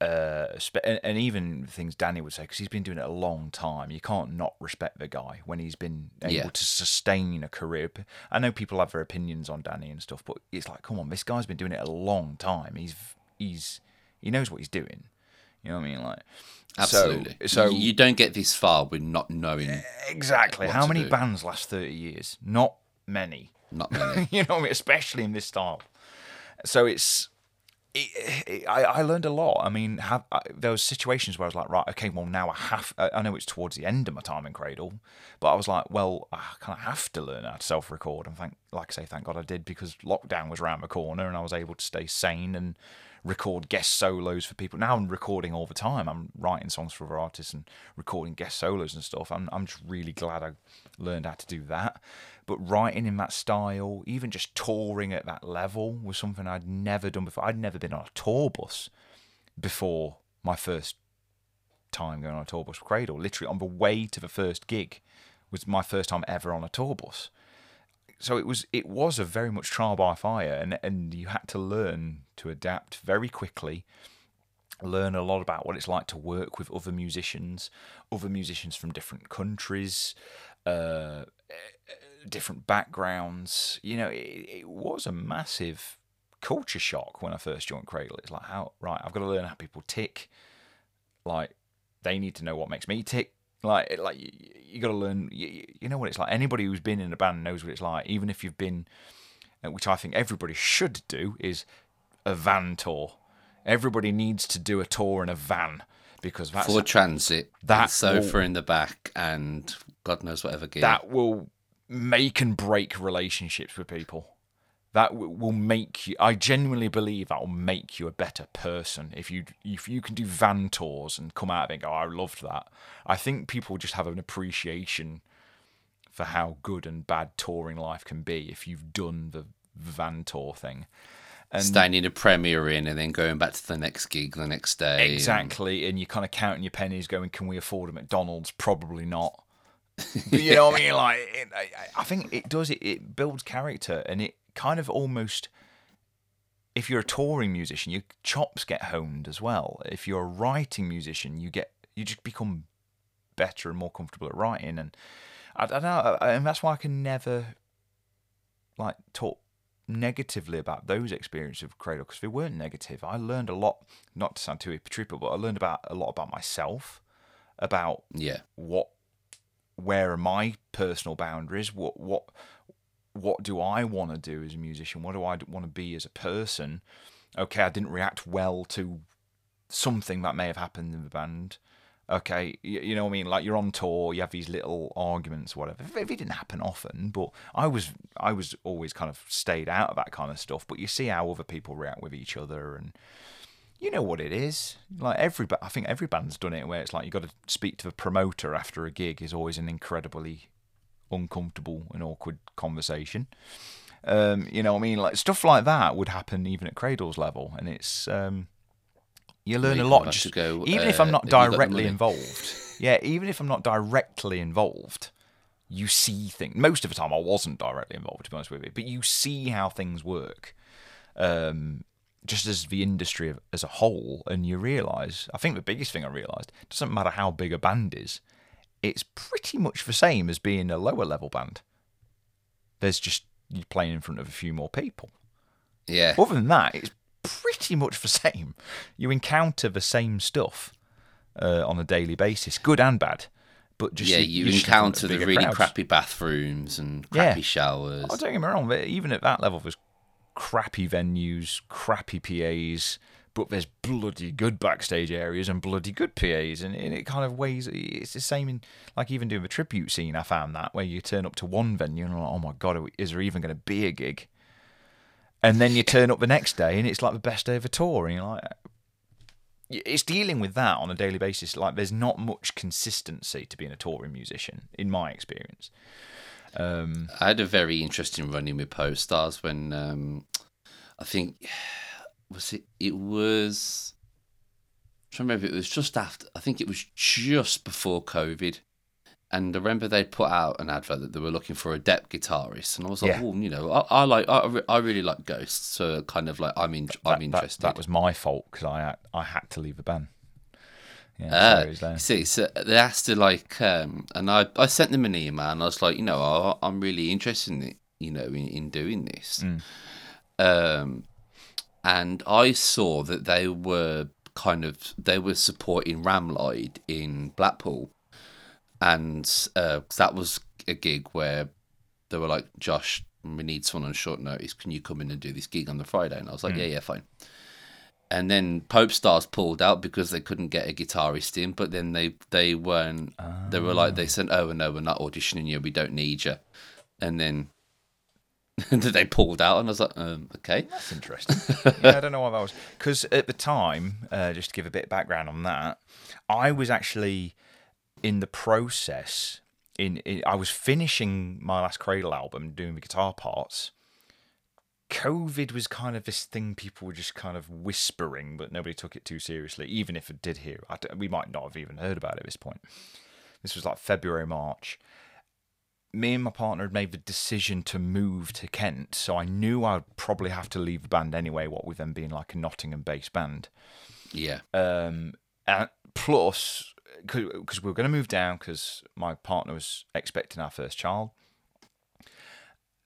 uh, and, and even things Dani would say because he's been doing it a long time. You can't not respect the guy when he's been able Yeah. to sustain a career. I know people have their opinions on Dani and stuff, but it's like, come on, this guy's been doing it a long time. He's he's he knows what he's doing. You know what I mean? Like absolutely. So, so you, don't get this far with not knowing. exactly. How many do. bands last thirty years? Not many. Not [laughs] many. you know, what I mean? especially in this style. So it's. It, it, I, I learned a lot. I mean, have, I, there was situations where I was like, right, okay, well now I have. I, know it's towards the end of my time in Cradle, but I was like, well, I kind of have to learn how to self-record, and thank, like I say, thank God I did because lockdown was around the corner, and I was able to stay sane and record guest solos for people. Now I'm recording all the time. I'm writing songs for other artists and recording guest solos and stuff. I'm I'm just really glad I learned how to do that. But writing in that style, even just touring at that level, was something I'd never done before. I'd never been on a tour bus before my first time going on a tour bus with Cradle. Literally on the way to the first gig was my first time ever on a tour bus so it was it was a very much trial by fire and and you had to learn to adapt very quickly learn a lot about what it's like to work with other musicians other musicians from different countries uh different backgrounds. You know it, it was a massive culture shock when i first joined cradle. It's like how right i've got to learn how people tick. Like they need to know what makes me tick. Like like you, you got to learn you, you know what it's like. Anybody who's been in a band knows what it's like. Even if you've been uh, which i think everybody should do is a van tour. Everybody needs to do a tour in a van because that's Ford Transit, That that sofa in the back, and God knows whatever gear. that will make and break relationships with people. That w- will make you. I genuinely believe that will make you a better person if you if you can do van tours and come out and go, "Oh, I loved that. I think people just have an appreciation for how good and bad touring life can be if you've done the van tour thing. And Staying in a Premier Inn and then going back to the next gig the next day. and- Exactly, and you're kind of counting your pennies, going, "Can we afford a McDonald's? Probably not." [laughs] You know what I mean? Like, it, I, I think it does. It, it builds character, and it kind of almost. If you're a touring musician, your chops get honed as well. If you're a writing musician, you get you just become better and more comfortable at writing, and I don't know, and that's why I can never like talk negatively about those experiences of Cradle because they weren't negative. I learned a lot, not to sound too triple, but I learned about a lot about myself, about Yeah. what, where are my personal boundaries, what what what do I want to do as a musician, what do I want to be as a person. Okay, I didn't react well to something that may have happened in the band. Okay, you, you know what I mean? Like you're on tour, you have these little arguments, whatever. It, it didn't happen often, but I was I was always kind of stayed out of that kind of stuff. But you see how other people react with each other, and you know what it is. Like every, I think every band's done it, where it's like you've got to speak to the promoter after a gig is always an incredibly uncomfortable and awkward conversation. Um, you know what I mean? Like stuff like that would happen even at Cradle's level, and it's um, you learn you a lot. Just, to go, even if uh, I'm not have you got the directly involved, yeah, even if I'm not directly involved, you see things. Most of the time, I wasn't directly involved, to be honest with you, but you see how things work. Um, just as the industry as a whole, and you realise. I think the biggest thing I realised doesn't matter how big a band is, it's pretty much the same as being a lower level band. There's just you playing in front of a few more people. Yeah. Other than that, it's pretty much the same. You encounter the same stuff uh, on a daily basis, good and bad. But just yeah, you, you just in front encounter the really crowds. crappy bathrooms and Yeah. crappy showers. Oh, don't get me wrong, but even at that level, there's crappy venues, crappy PAs, but there's bloody good backstage areas and bloody good PAs, and, and it kind of weighs. It's the same in like even doing the tribute scene. I found that where you turn up to one venue and you're like, oh my god, is there even going to be a gig? And then you [laughs] turn up the next day and it's like the best day of a tour, and you're like, it's dealing with that on a daily basis. Like, there's not much consistency to being a touring musician, in my experience. Um, I had a very interesting run in with Popestars when um, I think [sighs] was it it was I'm trying to remember it was just after I think it was just before COVID. And I remember they put out an advert that they were looking for a depth guitarist, and I was like, Yeah. "Oh, you know, I, I like, I, I really like Ghosts, so kind of like I'm in, I'm that, interested." That, that was my fault because I I had to leave the band. Yeah, Ah, sorry, it was there. you see, so they asked to like, um, and I, I sent them an email, and I was like, you know, I, I'm really interested in it, you know, in, in doing this. Mm. Um, and I saw that they were kind of they were supporting Ramlide in Blackpool, and uh, that was a gig where they were like, Josh, we need someone on short notice. Can you come in and do this gig on the Friday? And I was like, yeah, yeah, fine. And then Pope Stars pulled out because they couldn't get a guitarist in, but then they they weren't. They were like they said, "Oh no, we're not auditioning you. We don't need you." And then [laughs] they pulled out, and I was like, um, "Okay." That's interesting. yeah, I don't know why that was. Because at the time, uh, just to give a bit of background on that, I was actually in the process. In, in I was finishing my last Cradle album, doing the guitar parts. COVID was kind of this thing people were just kind of whispering, but nobody took it too seriously. Even if it did hear, we might not have even heard about it at this point. This was like February, March me and my partner had made the decision to move to Kent, so I knew I'd probably have to leave the band anyway. What with them being like a Nottingham based band, Yeah, um, and plus because we were going to move down because my partner was expecting our first child,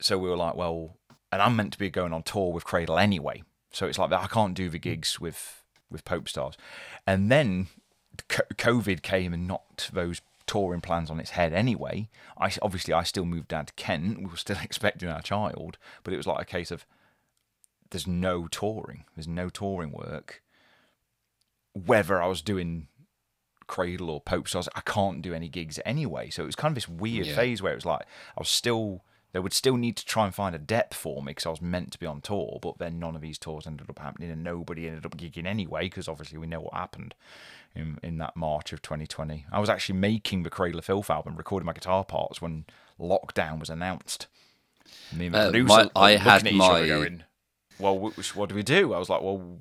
so we were like, well, and I'm meant to be going on tour with Cradle anyway, so it's like I can't do the gigs with with Pope Stars, and then COVID came and knocked those touring plans on its head anyway. I obviously I still moved down to Kent. We were still [laughs] expecting our child, but it was like a case of there's no touring. There's no touring work. Whether I was doing Cradle or Pope Stars, I can't do any gigs anyway. So it was kind of this weird Yeah. phase where it was like I was still they would still need to try and find a depth for me because I was meant to be on tour, but then none of these tours ended up happening and nobody ended up gigging anyway because obviously we know what happened in in that March of 2020. I was actually making the Cradle of Filth album, recording my guitar parts when lockdown was announced. Me and the Uh, producer my- I had at my- going, "Well, wh- what do we do?" I was like, "Well."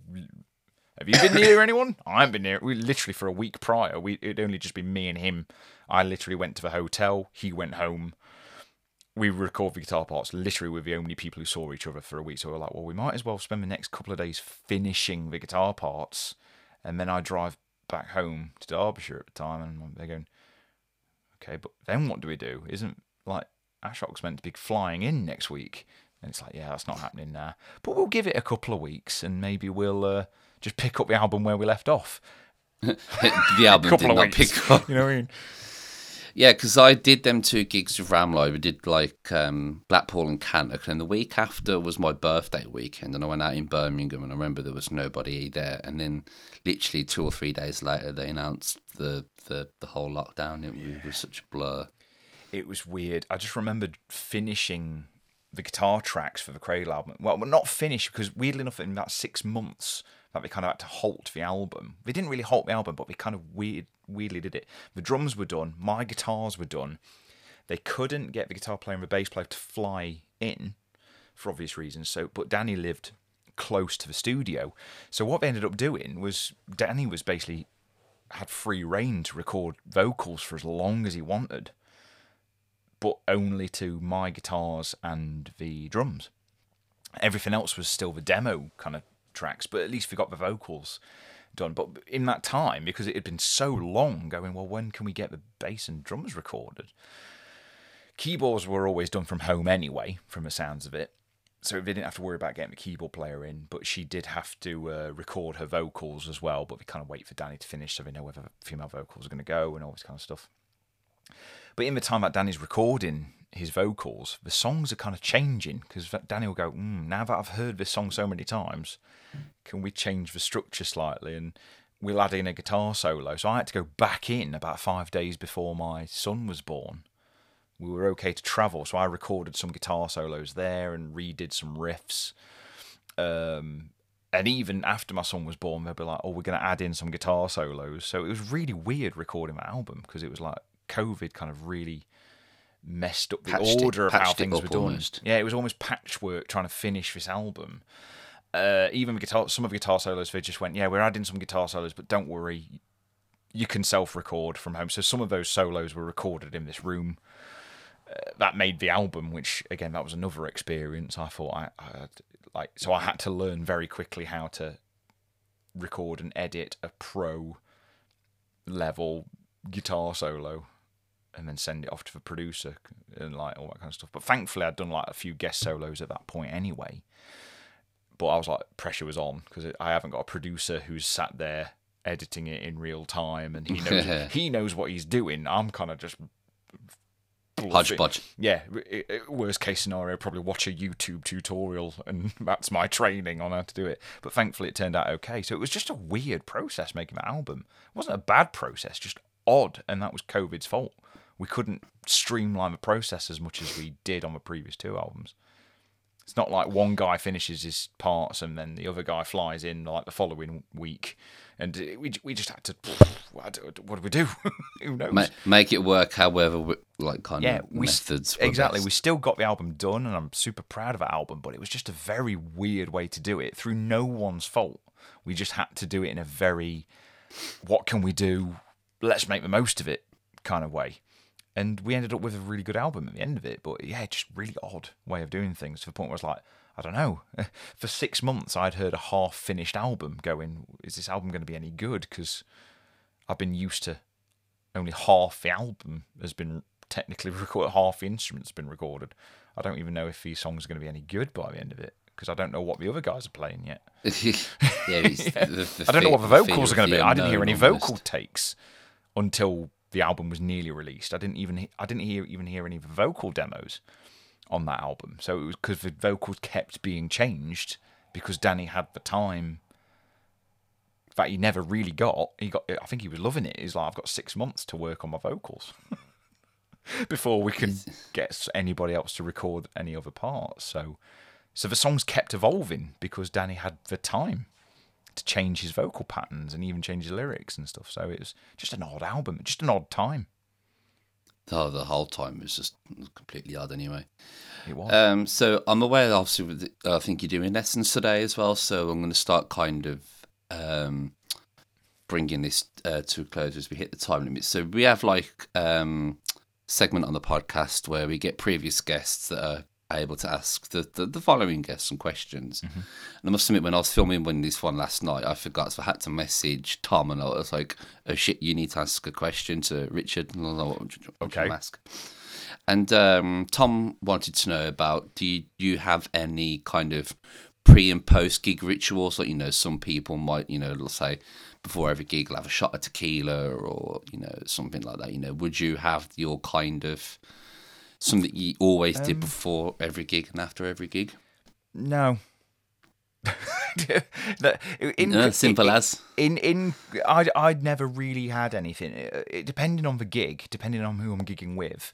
Have you been near anyone? [laughs] I haven't been near. We literally for a week prior, we it'd only just been me and him. I literally went to the hotel. He went home. We record the guitar parts. Literally, we're the only people who saw each other for a week. So we're like, well, we might as well spend the next couple of days finishing the guitar parts, and then I drive back home to Derbyshire at the time, and they're going, okay, but then what do we do? Isn't like Ashok's meant to be flying in next week? And it's like, yeah, that's not happening now. But we'll give it a couple of weeks, and maybe we'll uh, just pick up the album where we left off. [laughs] the album [laughs] did not weeks. pick up. You know what I mean? Yeah, because I did them two gigs with Ramlo. We did like um, Blackpool and Cannock, and the week after was my birthday weekend, and I went out in Birmingham, and I remember there was nobody there. And then, literally two or three days later, they announced the the, the whole lockdown. It was such a blur. it was weird. I just remembered finishing the guitar tracks for the Cradle album. Well, well, not finished because weirdly enough, in about six months, that they kind of had to halt the album. They didn't really halt the album, but they kind of weird, weirdly did it. The drums were done, my guitars were done. They couldn't get the guitar player and the bass player to fly in for obvious reasons. So, but Dani lived close to the studio. So what they ended up doing was Dani was basically had free reign to record vocals for as long as he wanted but only to my guitars and the drums. Everything else was still the demo kind of tracks, but at least we got the vocals done. But in that time, because it had been so long, going, well, when can we get the bass and drums recorded? Keyboards were always done from home anyway, from the sounds of it. So they didn't have to worry about getting the keyboard player in, but she did have to uh, record her vocals as well. But we kind of wait for Dani to finish so we know whether female vocals are going to go and all this kind of stuff. But in the time that Dani's recording his vocals, the songs are kind of changing because Dani will go, mm, now that I've heard this song so many times, can we change the structure slightly? And we'll add in a guitar solo. So I had to go back in about five days before my son was born. We were okay to travel, so I recorded some guitar solos there and redid some riffs. Um, and even after my son was born, they'd be like, "Oh, we're going to add in some guitar solos." So it was really weird recording my album because it was like COVID kind of really messed up the Patched it- order of how things were done. almost. Yeah, it was almost patchwork trying to finish this album. Uh, even guitar, some of the guitar solos, they just went, "Yeah, we're adding some guitar solos, but don't worry, you can self-record from home." So some of those solos were recorded in this room. Uh, that made the album, which again, that was another experience. I thought I, I like, so I had to learn very quickly how to record and edit a pro level guitar solo and then send it off to the producer and like all that kind of stuff. But thankfully, I'd done like a few guest solos at that point anyway. But I was like, pressure was on because I haven't got a producer who's sat there editing it in real time and he knows [laughs] he knows what he's doing. I'm kind of just. Hodgepodge. Yeah, worst case scenario, probably watch a YouTube tutorial, and [laughs] that's my training on how to do it. But thankfully, it turned out okay. So it was just a weird process making that album. It wasn't a bad process, just odd, and that was COVID's fault. We couldn't streamline the process as much as we did on the previous two albums. It's not like one guy finishes his parts and then the other guy flies in like the following week, and we we just had to. What do, we do? [laughs] Who knows? Ma- make it work however like kind yeah, of we methods exactly. best. We still got the album done, and I'm super proud of that album. But it was just a very weird way to do it through no one's fault. We just had to do it in a very, what can we do? Let's make the most of it kind of way. And we ended up with a really good album at the end of it. But yeah, just really odd way of doing things to the point where it's like, I don't know. [laughs] For six months, I'd heard a half finished album going, is this album going to be any good? Because I've been used to only half the album has been technically [laughs] recorded, half the instruments been recorded. I don't even know if these songs are going to be any good by the end of it because I don't know what the other guys are playing yet. [laughs] yeah, it's the- the I don't know what the vocals are going to be. I didn't hear any almost. vocal takes until the album was nearly released. I didn't even he- I didn't hear even hear any vocal demos on that album. So it was because the vocals kept being changed because Dani had the time that he never really got. He got. I think he was loving it. He's like, I've got six months to work on my vocals [laughs] before we can get anybody else to record any other parts. So, so the songs kept evolving because Dani had the time to change his vocal patterns and even change his lyrics and stuff. So it was just an odd album, just an odd time. Oh, the whole time was just completely odd anyway. It was. Um, so I'm aware, obviously, with the, I think you're doing lessons today as well. So I'm going to start kind of um, bringing this uh, to a close as we hit the time limit. So we have like um, segment on the podcast where we get previous guests that are able to ask the, the, the following guests some questions. And I must admit, when I was filming when this one last night, I forgot, so I had to message Tom, and I was like, "Oh shit, you need to ask a question to Richard." And I was like, what, what Okay. ask? And um, Tom wanted to know about do you, do you have any kind of pre and post gig rituals? Like, you know, some people might, you know, let's say before every gig, they'll have a shot of tequila or, you know, something like that. You know, would you have your kind of something that you always did um, before every gig and after every gig? no. [laughs] That- in, No, simple in, as. in in I'd I'd never really had anything. It, it- depending on the gig, depending on who I'm gigging with,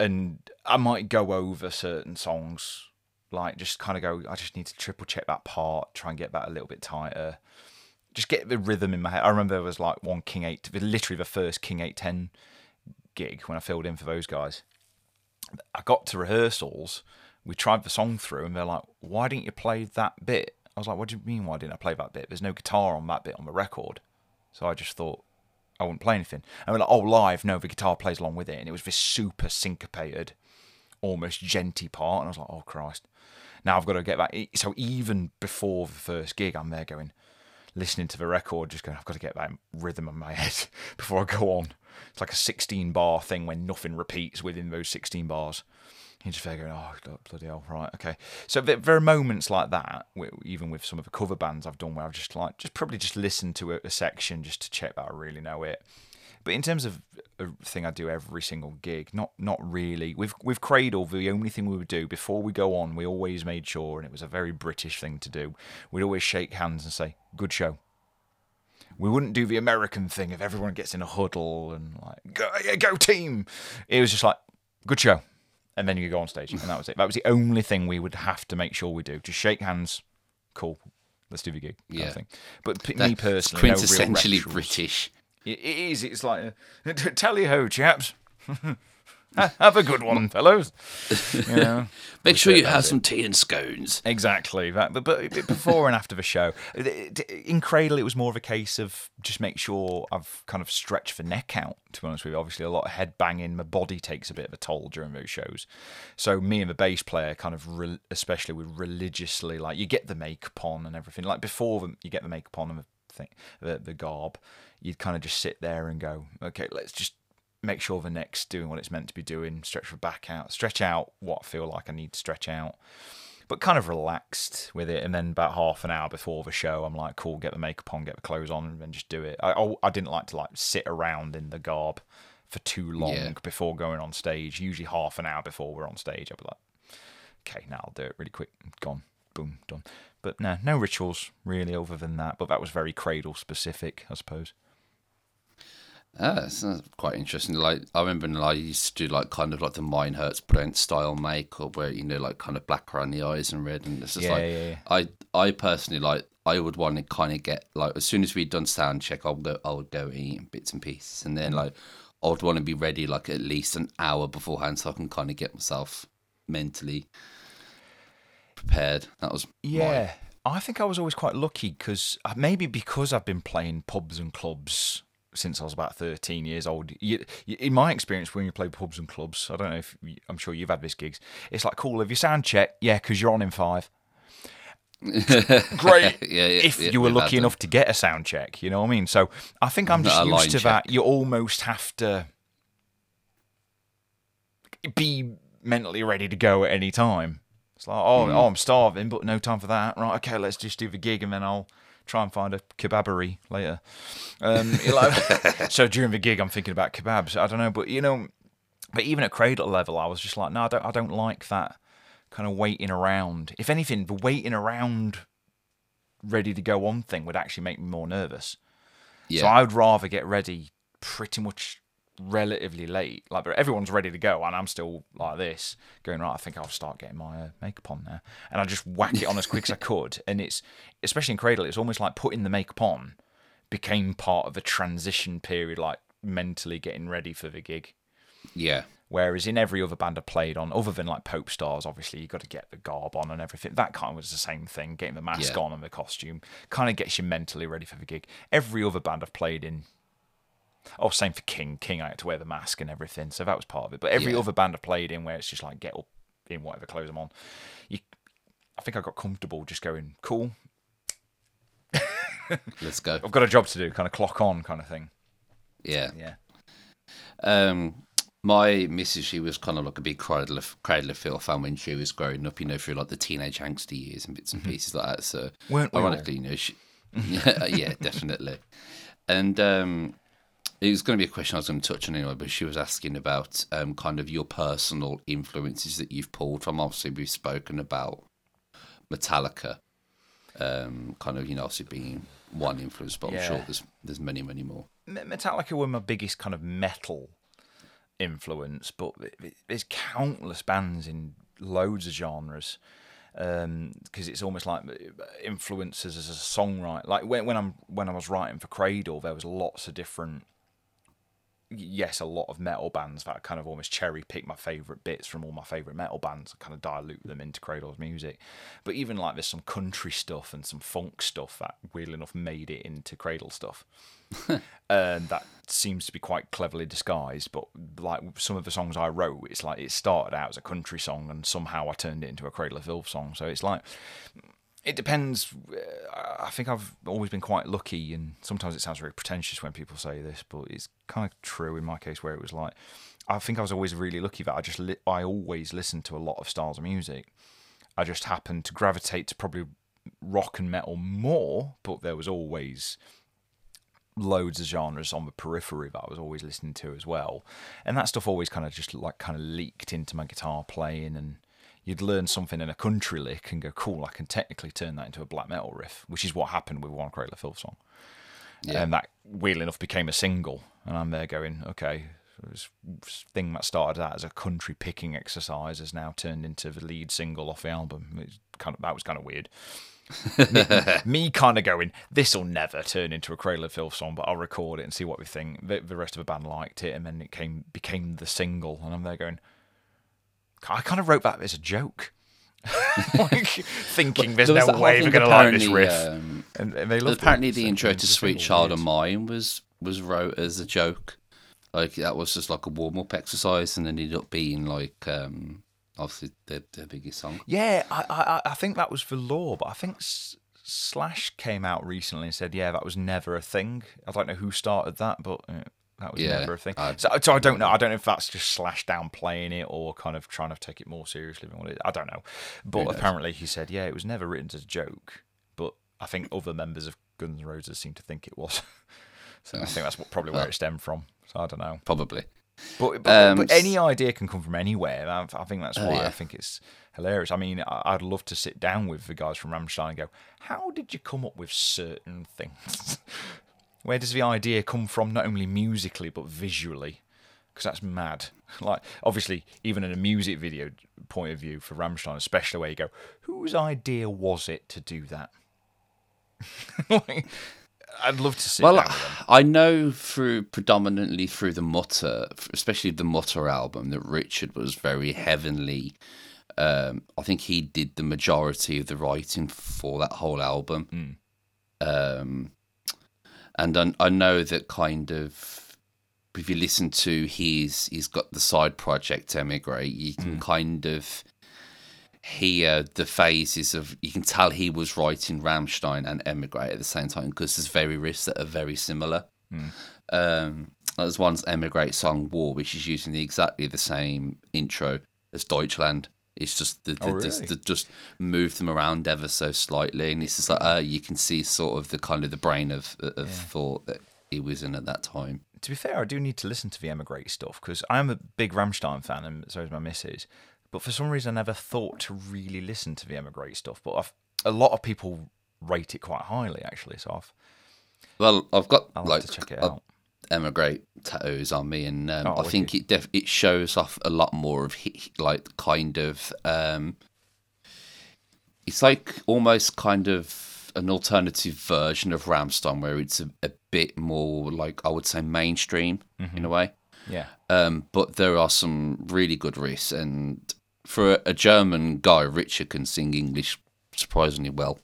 and I might go over certain songs, like just kind of go. I just need to triple check that part, try and get that a little bit tighter. Just get the rhythm in my head. I remember there was like one King Eight, literally the first King Eight Ten gig when I filled in for those guys. I got to rehearsals. We tried the song through, and they're like, "Why didn't you play that bit?" I was like, "What do you mean? Why didn't I play that bit? There's no guitar on that bit on the record." So I just thought I wouldn't play anything. And we're like, "Oh, live? No, the guitar plays along with it." And it was this super syncopated, almost djenty part, and I was like, "Oh Christ!" Now I've got to get that. So even before the first gig, I'm there going, listening to the record, just going, I've got to get that rhythm in my head [laughs] before I go on. It's like a 16 bar thing when nothing repeats within those 16 bars. You just figure, oh bloody hell, right, okay. So there, are moments like that, even with some of the cover bands I've done, where I've just like just probably just listened to a section just to check that I really know it. But in terms of a thing I do every single gig, not not really. With with Cradle, the only thing we would do before we go on, we always made sure, and it was a very British thing to do. We'd always shake hands and say, "Good show." We wouldn't do the American thing if everyone gets in a huddle and like, "Go, yeah, go team." It was just like, "Good show," and then you go on stage, and that was it. That was the only thing we would have to make sure we do. Just shake hands, cool. Let's do the gig. kind of Yeah. thing. But p- me personally, no quintessentially rituals. British. It is. It's like, uh, [laughs] tally ho, chaps. [laughs] Have a good one, fellows. [laughs] You know? Make sure you have it. some tea and scones. Exactly. That, but, but before and after the show, in Cradle, it was more of a case of just make sure I've kind of stretched the neck out. To be honest with you, obviously a lot of head banging. My body takes a bit of a toll during those shows. So me and the bass player kind of, re- especially with religiously, like you get the makeup on and everything. Like before the, you get the makeup on and the thing, the, the garb, you'd kind of just sit there and go, okay, let's just make sure the neck's doing what it's meant to be doing. Stretch the back out, stretch out what I feel like I need to stretch out but kind of relaxed with it. And then about half an hour before the show, I'm like, cool, get the makeup on, get the clothes on, and then just do it. I I, I didn't like to like sit around in the garb for too long Yeah. before going on stage. Usually half an hour before we're on stage, I'd be like, okay, now I'll do it really quick. Gone, boom, done. But no, no rituals really other than that. But that was very cradle specific, I suppose. Ah, that's, that's quite interesting. Like I remember, like, I used to do like kind of like the Mine Hurts Brent style makeup, where you know, like kind of black around the eyes and red, and it's just Yeah, like yeah, yeah. I, I personally like. I would want to kind of get like as soon as we'd done sound check, I would go, I would go eat bits and pieces, and then like I would want to be ready like at least an hour beforehand, so I can kind of get myself mentally prepared. That was my- Yeah, I think I was always quite lucky because uh, maybe because I've been playing pubs and clubs since I was about 13 years old. You, you, in my experience, when you play pubs and clubs, I don't know if you- I'm sure you've had this gigs. It's like cool if you sound check, yeah, because you're on in five. [laughs] Great. Yeah, yeah, if yeah, you were lucky enough to get a sound check, you know what I mean? So I think I'm just used to check. that. You almost have to be mentally ready to go at any time. It's like, oh, Mm. oh, I'm starving, but no time for that. Right, okay, let's just do the gig, and then I'll try and find a kebabery later. Um, like, [laughs] so during the gig, I'm thinking about kebabs. I don't know, but you know, but even at cradle level, I was just like, no, I don't, I don't like that kind of waiting around. If anything, the waiting around, ready to go on thing would actually make me more nervous. yeah, So I would rather get ready pretty much relatively late. Like but everyone's ready to go, and I'm still like this, going right. I think I'll start getting my uh, makeup on there, and I just whack it on as quick as I [laughs] could. And it's especially in Cradle, it's almost like putting the makeup on became part of the transition period, like mentally getting ready for the gig. yeah, Whereas in every other band I played on, other than like Pope Stars, obviously you got to get the garb on and everything. That kind of was the same thing. Getting the mask Yeah. on and the costume kind of gets you mentally ready for the gig. Every other band I've played in, oh, same for King. King, I had to wear the mask and everything, so that was part of it. But every Yeah. other band I've played in, where it's just like get up in whatever clothes I'm on, you, I think I got comfortable just going cool. [laughs] let's go. I've got a job to do, kind of clock on, kind of thing. Yeah. Yeah. Um, my missus, she was kind of like a big Cradle of, Cradle of Filth fan when she was growing up, you know, through like the teenage angsty years and bits and pieces like that. So, Mm-hmm. Weren't we all? ironically, you know, she, yeah, [laughs] yeah, definitely. And um, it was going to be a question I was going to touch on anyway, but she was asking about um, kind of your personal influences that you've pulled from. Obviously, we've spoken about Metallica, um, kind of, you know, obviously being one influence, but I'm sure there's there's many, many more. Metallica were my biggest kind of metal influence, but th- th- there's countless bands in loads of genres. Because it's almost like uh, influences as a songwriter. Like when, when I'm when I was writing for Cradle, there was lots of different. Yes, a lot of metal bands that I kind of almost cherry pick my favorite bits from all my favorite metal bands and kind of dilute them into Cradle's music. But even like there's some country stuff and some funk stuff that weirdly enough made it into Cradle stuff and [laughs] um, that seems to be quite cleverly disguised. But like some of the songs I wrote, it's like it started out as a country song, and somehow I turned it into a Cradle of Filth song. So it's like it depends. Uh, I think I've always been quite lucky, and sometimes it sounds very pretentious when people say this, but it's kind of true in my case, where it was like I think I was always really lucky that I just li- I always listened to a lot of styles of music. I just happened to gravitate to probably rock and metal more, but there was always loads of genres on the periphery that I was always listening to as well, and that stuff always kind of just like kind of leaked into my guitar playing, and you'd learn something in a country lick and go, "Cool, I can technically turn that into a black metal riff," which is what happened with one Cradle of Filth song, Yeah. and that weirdly enough became a single, and I'm there going, "Okay." This thing that started out as a country picking exercise has now turned into the lead single off the album. It's kind of that was kind of weird [laughs] me kind of going, this will never turn into a Cradle of Filth song, but I'll record it and see what we think. The, the rest of the band liked it, and then it came became the single, and I'm there going, I kind of wrote that as a joke, [laughs] like, [laughs] thinking there's There no way thing going to like this riff, um, and, and they apparently it, the so intro to Sweet Child of Mine was was wrote as a joke. Like that was just like a warm up exercise, and then ended up being like um, obviously their, their biggest song. Yeah, I, I I think that was for law, but I think S- Slash came out recently and said, yeah, that was never a thing. I don't know who started that, but uh, that was Yeah, never a thing. So, so I don't know. I don't know if that's just Slash downplaying it or kind of trying to take it more seriously than what it. I don't know. But apparently he said, yeah, it was never written as a joke. But I think other members of Guns N' Roses seem to think it was. [laughs] so I think that's what, probably where it stemmed from. So I don't know. Probably. But, but, Um, but any idea can come from anywhere. I, I think that's Oh, why yeah. I think it's hilarious. I mean, I- I'd love to sit down with the guys from Rammstein and go, "How did you come up with certain things? [laughs] Where does the idea come from? Not only musically but visually." Because that's mad. [laughs] Like, obviously, even in a music video point of view for Rammstein, especially where you go, whose idea was it to do that? [laughs] like, I'd love to see. Well, down with them. I know through predominantly through the Mutter, especially the Mutter album, that Richard was very heavenly. Um, I think he did the majority of the writing for that whole album. Um, and I, I know that kind of if you listen to his, he's got the side project Emigrate. You can kind of hear the phases of. You can tell he was writing Rammstein and Emigrate at the same time because there's very riffs that are very similar. Um, there's one's Emigrate song War, which is using the, exactly the same intro as Deutschland. It's just the, the, Oh, just, really? the, just move them around ever so slightly, and it's just like uh, you can see sort of the kind of the brain of of thought that he was in at that time. to be fair, I do need to listen to the Emigrate stuff because I am a big Rammstein fan, and so is my missus. But for some reason, I never thought to really listen to the Emigrate stuff. But I've, a lot of people rate it quite highly, actually. So I've, Well, I've got I'll like have to check it out. Emigrate tattoos on me, and um, Oh, I think it def- it shows off a lot more of hi- like kind of um, it's like almost kind of an alternative version of Rammstein, where it's a, a bit more like I would say mainstream in a way. Yeah, Um, but there are some really good riffs, and for a, a German guy, Richard can sing English surprisingly well.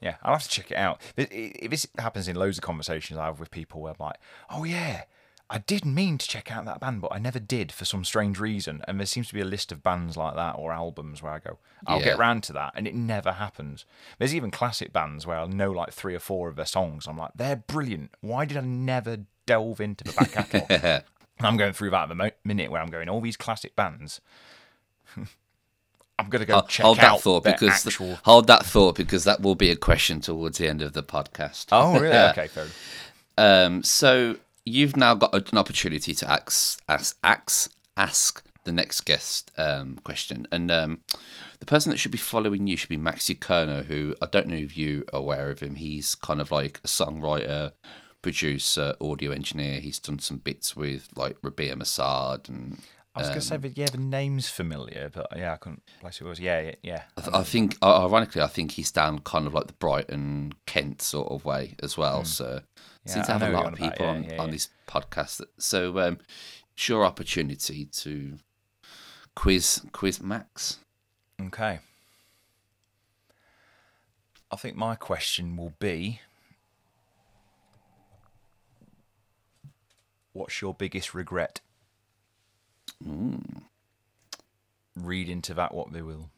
Yeah. I'll have to check it out. Th- i- i- This happens in loads of conversations I have with people where I'm like, "Oh yeah." I did mean to check out that band, but I never did for some strange reason. And there seems to be a list of bands like that or albums where I go, I'll Yeah. get round to that, and it never happens. There's even classic bands where I'll know like three or four of their songs. I'm like, they're brilliant. Why did I never delve into the back catalogue? [laughs] I'm going through that at the minute where I'm going, all these classic bands. [laughs] I'm gonna go Hold- check hold out that thought because actual. hold that thought because that will be a question towards the end of the podcast. Oh really? [laughs] okay, fair. Um, so you've now got an opportunity to ask ask ask, ask the next guest um, question, and um, the person that should be following you should be Maxi Kerner, who I don't know if you are aware of him. He's kind of like a songwriter, producer, audio engineer. He's done some bits with like Rabea Massaad and. I was gonna say, Um, but yeah, the name's familiar, but yeah, I couldn't place it was. Yeah, yeah, yeah. I, th- I think, ironically, I think he's down kind of like the Brighton, Kent sort of way as well. So, Yeah, seems to have a lot of about, people yeah, on, yeah, on this podcast. That, so, um, your opportunity to quiz quiz Max. Okay. I think my question will be What's your biggest regret? Read into that what they will.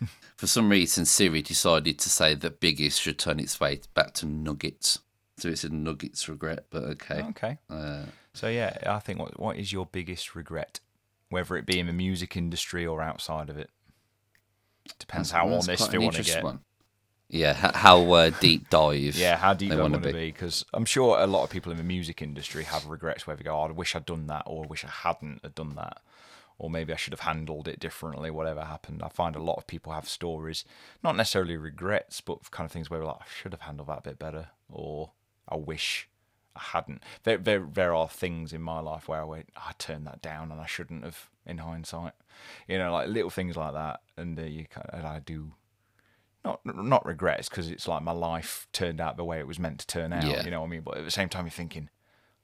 [laughs] For some reason, Siri decided to say that biggest should turn its face back to nuggets. So it's a nuggets regret, but okay. Okay. Uh, So yeah, I think what what is your biggest regret? Whether it be in the music industry or outside of it. Depends how honest you want to get. one. Yeah, how uh, deep dive? Yeah, how deep they wanna be? Because I'm sure a lot of people in the music industry have regrets where they go, oh, I wish I'd done that, or I wish I hadn't have done that, or maybe I should have handled it differently, whatever happened. I find a lot of people have stories, not necessarily regrets, but kind of things where like, I should have handled that a bit better, or I wish I hadn't. There, there, there are things in my life where I went, I turned that down and I shouldn't have in hindsight. You know, like little things like that. And uh, you kind of, and I do not not regrets because it's like my life turned out the way it was meant to turn out. Yeah. You know what I mean? But at the same time, you're thinking,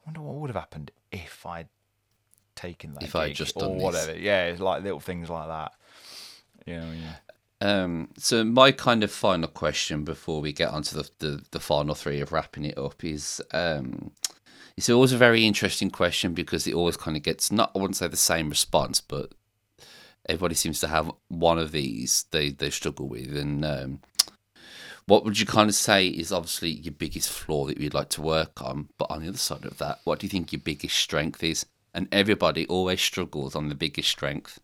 I wonder what would have happened if I'd taken that If I'd just or done this. whatever. Yeah, it's like little things like that. You know, yeah. Um, so my kind of final question before we get onto the, the, the final three of wrapping it up is um, it's always a very interesting question because it always kind of gets not I wouldn't say the same response, but everybody seems to have one of these they they struggle with. And um, what would you kind of say is obviously your biggest flaw that you'd like to work on? But on the other side of that, what do you think your biggest strength is? And everybody always struggles on the biggest strength.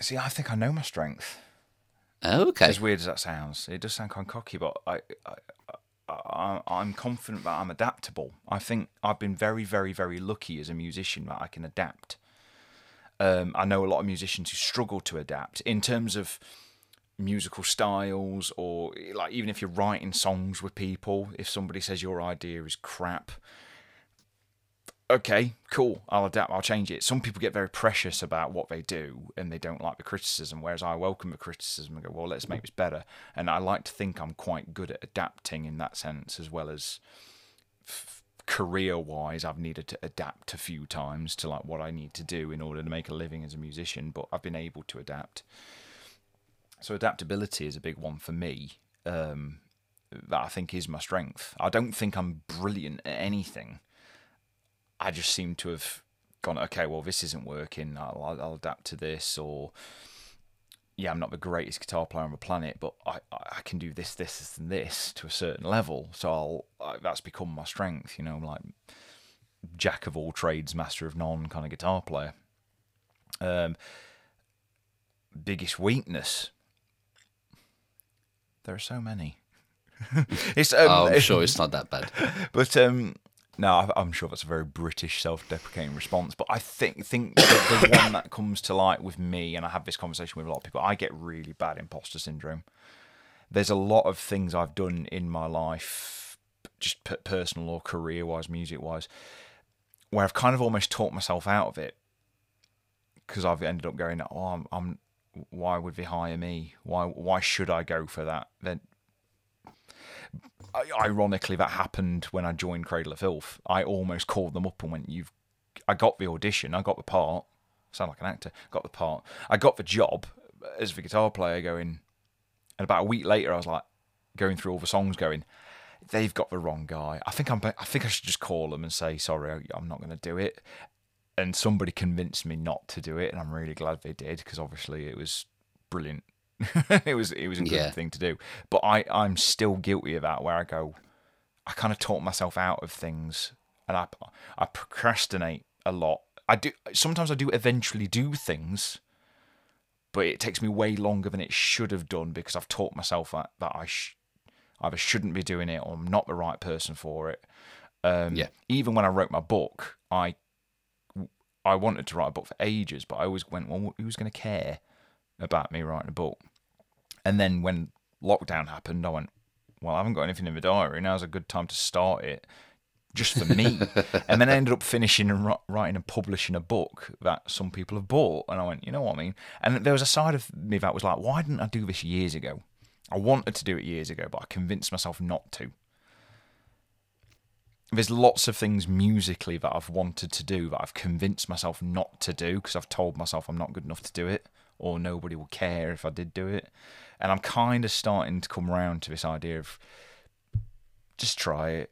See, I think I know my strength. Oh, okay. As weird as that sounds, it does sound kind of cocky, but I, I, I, I'm confident that I'm adaptable. I think I've been very, very, very lucky as a musician that I can adapt. Um, I know a lot of musicians who struggle to adapt in terms of musical styles, or like even if you're writing songs with people, if somebody says your idea is crap, okay, cool, I'll adapt, I'll change it. Some people get very precious about what they do and they don't like the criticism, whereas I welcome the criticism and go, well, let's make this better. And I like to think I'm quite good at adapting in that sense, as well as f- career wise, I've needed to adapt a few times to like what I need to do in order to make a living as a musician, but I've been able to adapt. So adaptability is a big one for me. Um, that I think is my strength. I don't think I'm brilliant at anything. I just seem to have gone, okay, well, this isn't working. I'll, I'll adapt to this, or yeah, I'm not the greatest guitar player on the planet, but I, I can do this, this, and this to a certain level. So I'll I, that's become my strength. You know, like jack of all trades, master of none kind of guitar player. Um, biggest weakness. There are so many. [laughs] it's um, oh, I'm [laughs] sure it's not that bad. [laughs] but um, no, I'm sure that's a very British self-deprecating response. But I think think the, one that comes to light with me, and I have this conversation with a lot of people, I get really bad imposter syndrome. There's a lot of things I've done in my life, just personal or career-wise, music-wise, where I've kind of almost talked myself out of it because I've ended up going, oh, I'm, I'm why would they hire me? Why why should I go for that? Then ironically that happened when I joined Cradle of Filth. I almost called them up and went, "You've, I got the audition, I got the part. Sound like an actor. Got the part. I got the job as the guitar player. Going, and about a week later, I was like going through all the songs, going, they've got the wrong guy. I think I'm. I think I should just call them and say, sorry, I'm not going to do it. And somebody convinced me not to do it, and I'm really glad they did because obviously it was brilliant. [laughs] it was it was a good Yeah. thing to do. But I I'm still guilty of that where I go, I kind of talk myself out of things, and I I procrastinate a lot. I do sometimes I do eventually do things, but it takes me way longer than it should have done because I've taught myself that, that I sh- either shouldn't be doing it or I'm not the right person for it. Um, Yeah. Even when I wrote my book, I I wanted to write a book for ages, but I always went, well, who's going to care about me writing a book? And then when lockdown happened, I went, well, I haven't got anything in the diary. Now's a good time to start it just for me. [laughs] and then I ended up finishing and writing and publishing a book that some people have bought. And I went, you know what I mean? And there was a side of me that was like, why didn't I do this years ago? I wanted to do it years ago, but I convinced myself not to. There's lots of things musically that I've wanted to do that I've convinced myself not to do because I've told myself I'm not good enough to do it or nobody will care if I did do it. And I'm kind of starting to come around to this idea of just try it.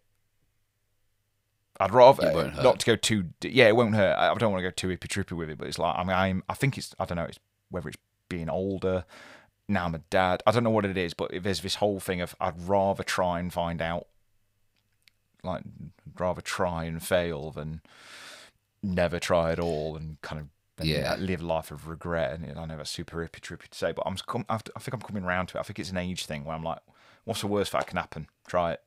I'd rather It won't hurt. not to go too. Yeah, it won't hurt. I I don't want to go too hippy trippy with it, but it's like I mean, I'm. I think it's. I don't know. It's whether it's being older. Now I'm a dad. I don't know what it is, but there's this whole thing of I'd rather try and find out. Like, I'd rather try and fail than never try at all, and kind of and Yeah. live a life of regret. And I know that's super hippy trippy to say, but I'm. com- I think I'm coming around to it. I think it's an age thing where I'm like, What's the worst that can happen? Try it.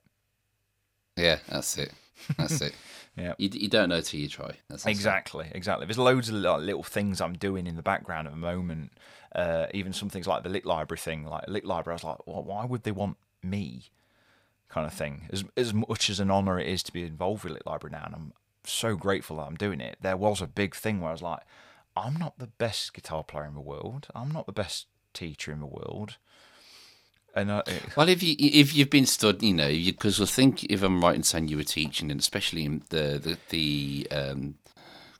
Yeah, that's it. That's it. [laughs] Yeah. You, you don't know till you try. That's that's it. Exactly, exactly. There's loads of little, little things I'm doing in the background at the moment. Uh, even some things like the Lick Library thing. Like Lick Library, I was like, well, why would they want me? Kind of thing. As as much as an honour it is to be involved with Lick Library now, and I'm so grateful that I'm doing it. There was a big thing where I was like, I'm not the best guitar player in the world. I'm not the best teacher in the world. And uh, it- Well, if you if you've been studying, you know, because I think if I'm right in saying you were teaching, and especially in the the, the um,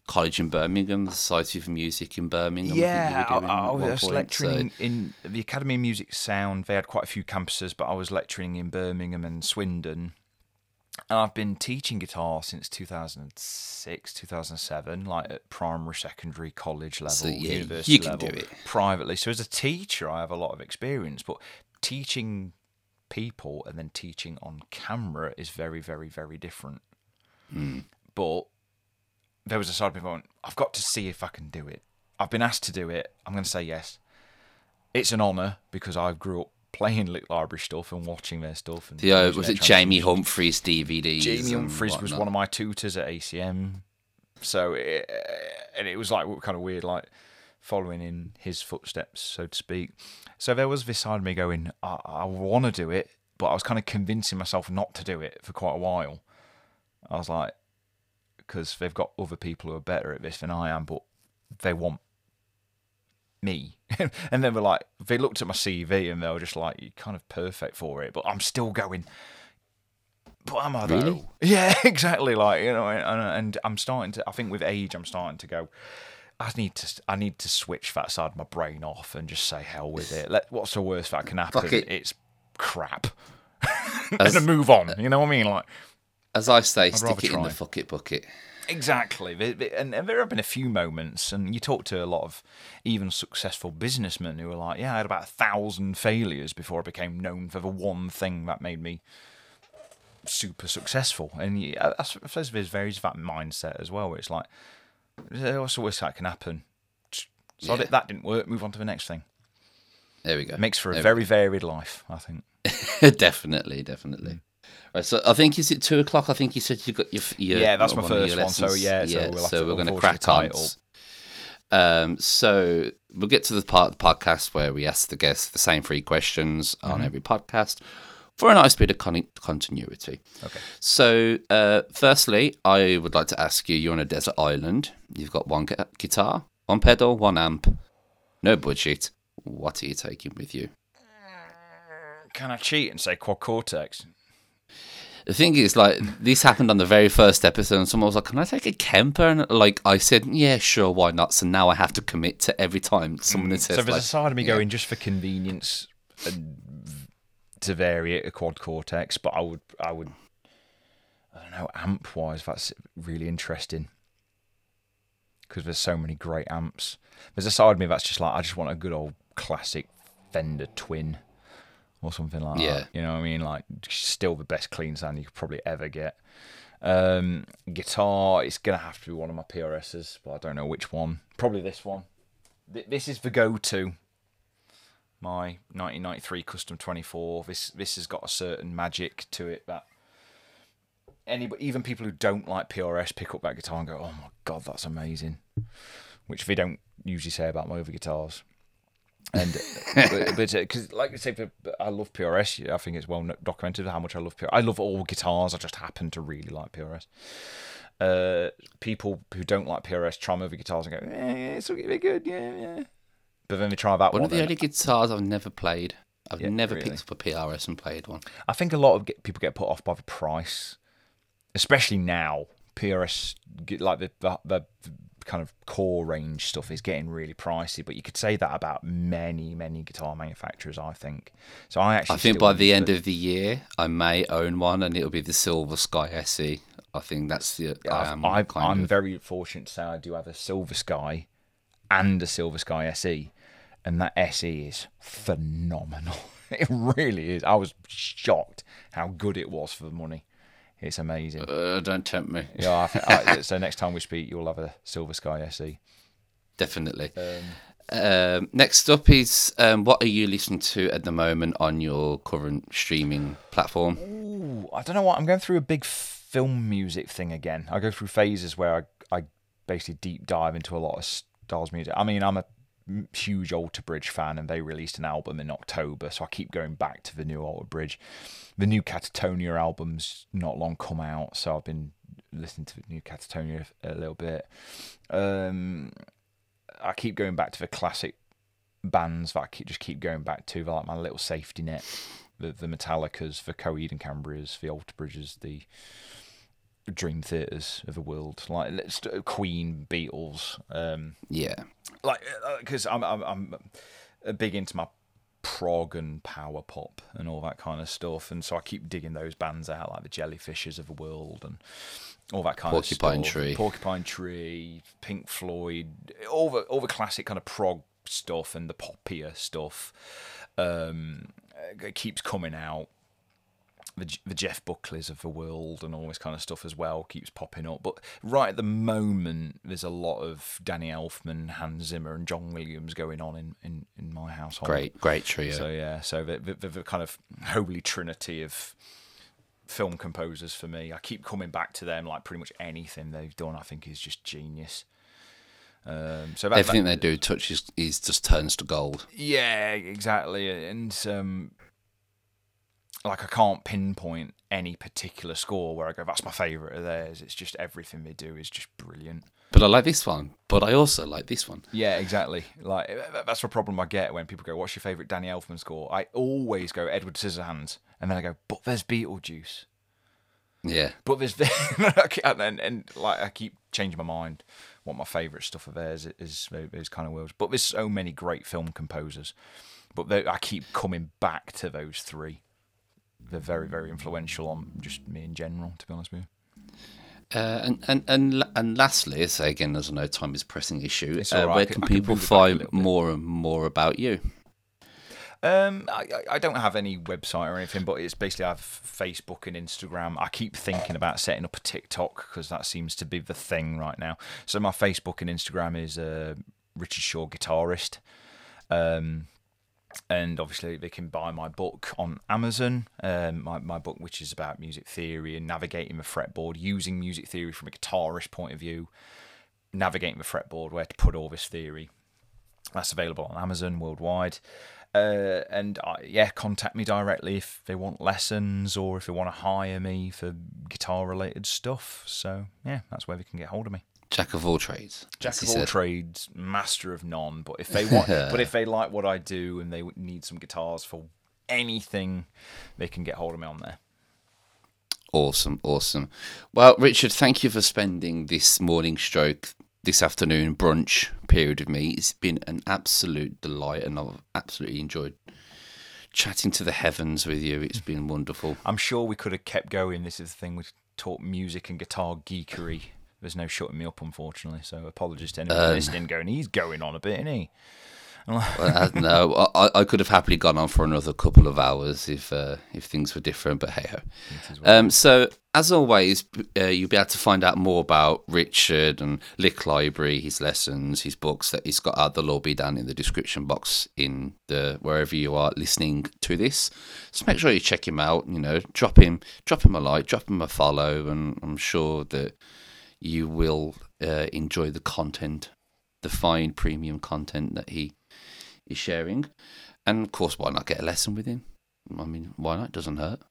college in Birmingham, the Society for Music in Birmingham. Yeah, I, I, think you were doing I was point, lecturing so- in the Academy of Music Sound. They had quite a few campuses, but I was lecturing in Birmingham and Swindon. And I've been teaching guitar since 2006, 2007, like at primary, secondary, college level, So, yeah, university you can level, do it. privately. So as a teacher, I have a lot of experience, but teaching people and then teaching on camera is very, very, very different. Hmm. But there was a side of me going, I've got to see if I can do it. I've been asked to do it. I'm going to say yes. It's an honour because I grew up playing Lick Library stuff and watching their stuff. And The, uh, was it Jamie. Humphries DVDs? Jamie and Humphries was one of my tutors at ACM. So, it, and it was like kind of weird, like following in his footsteps, so to speak. So there was this side of me going, I, I want to do it, but I was kind of convincing myself not to do it for quite a while. I was like, because they've got other people who are better at this than I am, but they want me. [laughs] and then we're like, they looked at my CV and they were just like, you're kind of perfect for it. But I'm still going, but am I though? Really? [laughs] Yeah, [laughs] exactly. Like you know, and, and I'm starting to. I think with age, I'm starting to go. I need to. I need to switch that side of my brain off and just say hell with it. Let what's the worst that can happen? It. It's crap, As- and move on. You know what I mean? Like As I say, rather stick it in the try. fuck it bucket. Exactly. And there have been a few moments, and you talk to a lot of even successful businessmen who are like, yeah, I had about a thousand failures before I became known for the one thing that made me super successful. And I suppose there's varies that mindset as well, where it's like, "Eh, what's the worst that can happen? So Yeah. that didn't work, move on to the next thing. There we go. Makes for a There very varied life, I think. [laughs] definitely, definitely. So I think is it two o'clock? I think you said you got your, your Yeah, that's my one first one, so lessons. yeah, so we'll so we're going to crack on. Um, so we'll get to the part of the podcast where we ask the guests the same three questions on Mm-hmm. every podcast for a nice bit of con- continuity. Okay. So, uh, firstly, I would like to ask you: You're on a desert island. You've got one gu- guitar, one pedal, one amp, no budget. What are you taking with you? Can I cheat and say quad cortex? The thing is, like, this happened on the very first episode, and someone was like, "Can I take a Kemper?" And like, I said, "Yeah, sure, why not?" So now I have to commit to every time someone says, Mm. So there's like, a side of me yeah. going just for convenience and to vary it a quad cortex, but I would I would I don't know amp wise that's really interesting because there's so many great amps. There's a side of me that's just like I just want a good old classic Fender Twin or something like Yeah. that. You know what I mean? Like still the best clean sound you could probably ever get. Um, guitar, it's gonna have to be one of my PRSs, but I don't know which one. Probably this one. Th- This is the go-to. My 1993 Custom 24. This this has got a certain magic to it that any even people who don't like PRS pick up that guitar and go, "Oh my god, that's amazing," which they don't usually say about my other guitars. And [laughs] but because, like I say, for- I love PRS. I think it's well documented how much I love PRS. I love all guitars. I just happen to really like PRS. Uh, people who don't like PRS try my other guitars and go, "Eh, it's really good, yeah, yeah." But then they try that one one. of the and only guitars I've never played. I've Yeah, never really. picked up a PRS and played one. I think a lot of get, people get put off by the price, especially now. PRS, get- like the, the the kind of core range stuff, is getting really pricey. But you could say that about many, many guitar manufacturers. I think. So I actually. I think by the end of the year, I may own one, and it'll be the Silver Sky SE. I think that's the. I I've- am I've- I'm of. very fortunate to say I do have a Silver Sky and a Silver Sky SE, and that SE is phenomenal. [laughs] It really is. I was shocked how good it was for the money. It's amazing. Uh, don't tempt me. Yeah, I I, [laughs] so next time we speak, you'll have a Silver Sky. SE. Definitely. Um, Um, next up is um, what are you listening to at the moment on your current streaming platform? Ooh, I don't know what. I'm going through a big film music thing again. I go through phases where I, I basically deep dive into a lot of Styles music. I mean, I'm a huge Alter Bridge fan, and they released an album in October, so I keep going back to the new Alter Bridge. The new Katatonia album's not long come out, so I've been listening to the new Katatonia a little bit. Um, I keep going back to the classic bands that I keep, just keep going back to, like my little safety net, the the Metallicas, the Coheed and Cambrias, the Alter Bridges, the Dream Theaters of the world, like let's Queen, Beatles. Um, Yeah. like because I'm, I'm I'm big into my prog and power pop and all that kind of stuff, and so I keep digging those bands out, like the Jellyfishes of the world and all that kind Porcupine of stuff. Porcupine tree. Porcupine Tree, Pink Floyd, all the all the classic kind of prog stuff and the poppier stuff. Um, it keeps coming out the, the Jeff Buckleys of the world and all this kind of stuff as well keeps popping up. But right at the moment, there's a lot of Danny Elfman, Hans Zimmer, and John Williams going on in, in, in my household. Great, great trio. So yeah, so the, the, the kind of holy trinity of film composers for me. I keep coming back to them. Like pretty much anything they've done, I think is just genius. Um, so that, Everything that- they do touches is just turns to gold. yeah, exactly. And um, like I can't pinpoint any particular score where I go, that's my favourite of theirs. It's just everything they do is just brilliant. But I like this one. But I also like this one. Yeah, exactly. Like eh, eh, that's the problem I get when people go, "What's your favourite Danny Elfman score?" I always go Edward Scissorhands, and then I go, "But there's Beetlejuice." Yeah. But there's [laughs] and, and, and like I keep changing my mind what my favourite stuff of theirs is those kind of worlds. But there's so many great film composers. But they, I keep coming back to those three. They're very very influential on just me in general. To be honest with you. Uh, and and and and lastly, so again, as I know time is a pressing issue, uh, right, where can- can can people move it back a find more and more about you? Um, I, I- I don't have any website or anything, but it's basically I have Facebook and Instagram. I keep thinking about setting up a TikTok because that seems to be the thing right now. So my Facebook and Instagram is uh, Richard Shaw guitarist. Um, and obviously they can buy my book on Amazon. Um, my my book, which is about music theory and navigating the fretboard, using music theory from a guitarist point of view, navigating the fretboard, where to put all this theory. That's available on Amazon worldwide. Uh, and uh, yeah, contact me directly if they want lessons or if they want to hire me for guitar related stuff. So yeah, that's where they can get hold of me. Jack of all trades. Jack of all said. trades, master of none. But if [laughs] they want, but if they like what I do and they need some guitars for anything, they can get hold of me on there. Awesome, awesome. Well, Richard, thank you for spending this morning stroke, this afternoon brunch period with me. It's been an absolute delight, and I've absolutely enjoyed chatting to the heavens with you. It's been wonderful. I'm sure we could have kept going. This is the thing we talk music and guitar geekery. There's no shutting me up, unfortunately. So apologies to anyone listening. Going, he's going on a bit, isn't he? Well, uh, no, [laughs] I, I could have happily gone on for another couple of hours if uh, if things were different, but hey ho. Um, so, as always, uh, you'll be able to find out more about Richard and Lick Library, his lessons, his books that he's got out. They'll all be down in the description box in the wherever you are listening to this. So make sure you check him out. You know, drop him, drop him a like, drop him a follow, and I'm sure that you will uh, enjoy the content, the fine premium content that he is sharing. And of course, why not get a lesson with him? I mean, why not? Doesn't hurt.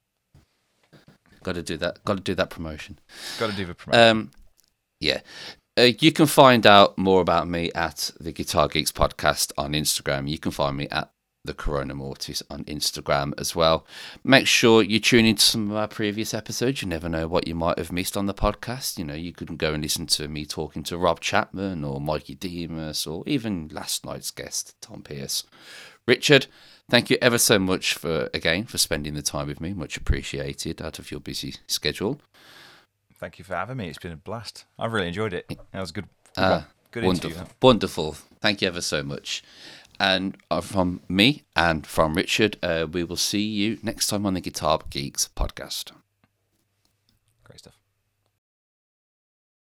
Got to do that. Got to do that promotion. Got to do the promotion. Um, yeah. Uh, you can find out more about me at the Guitar Geeks podcast on Instagram. You can find me at the Corona Mortis on Instagram as well. Make sure you tune into some of our previous episodes. You never know what you might have missed on the podcast. You know, you could go and listen to me talking to Rob Chapman or Mikey Demus or even last night's guest, Tom Pierce. Richard, thank you ever so much for, again, for spending the time with me. Much appreciated out of your busy schedule. Thank you for having me. It's been a blast. I've really enjoyed it. That was good. Good, Ah, good interview. wonderful, that. wonderful. Thank you ever so much. And uh, from me and from Richard, uh, we will see you next time on the Guitar Geeks podcast.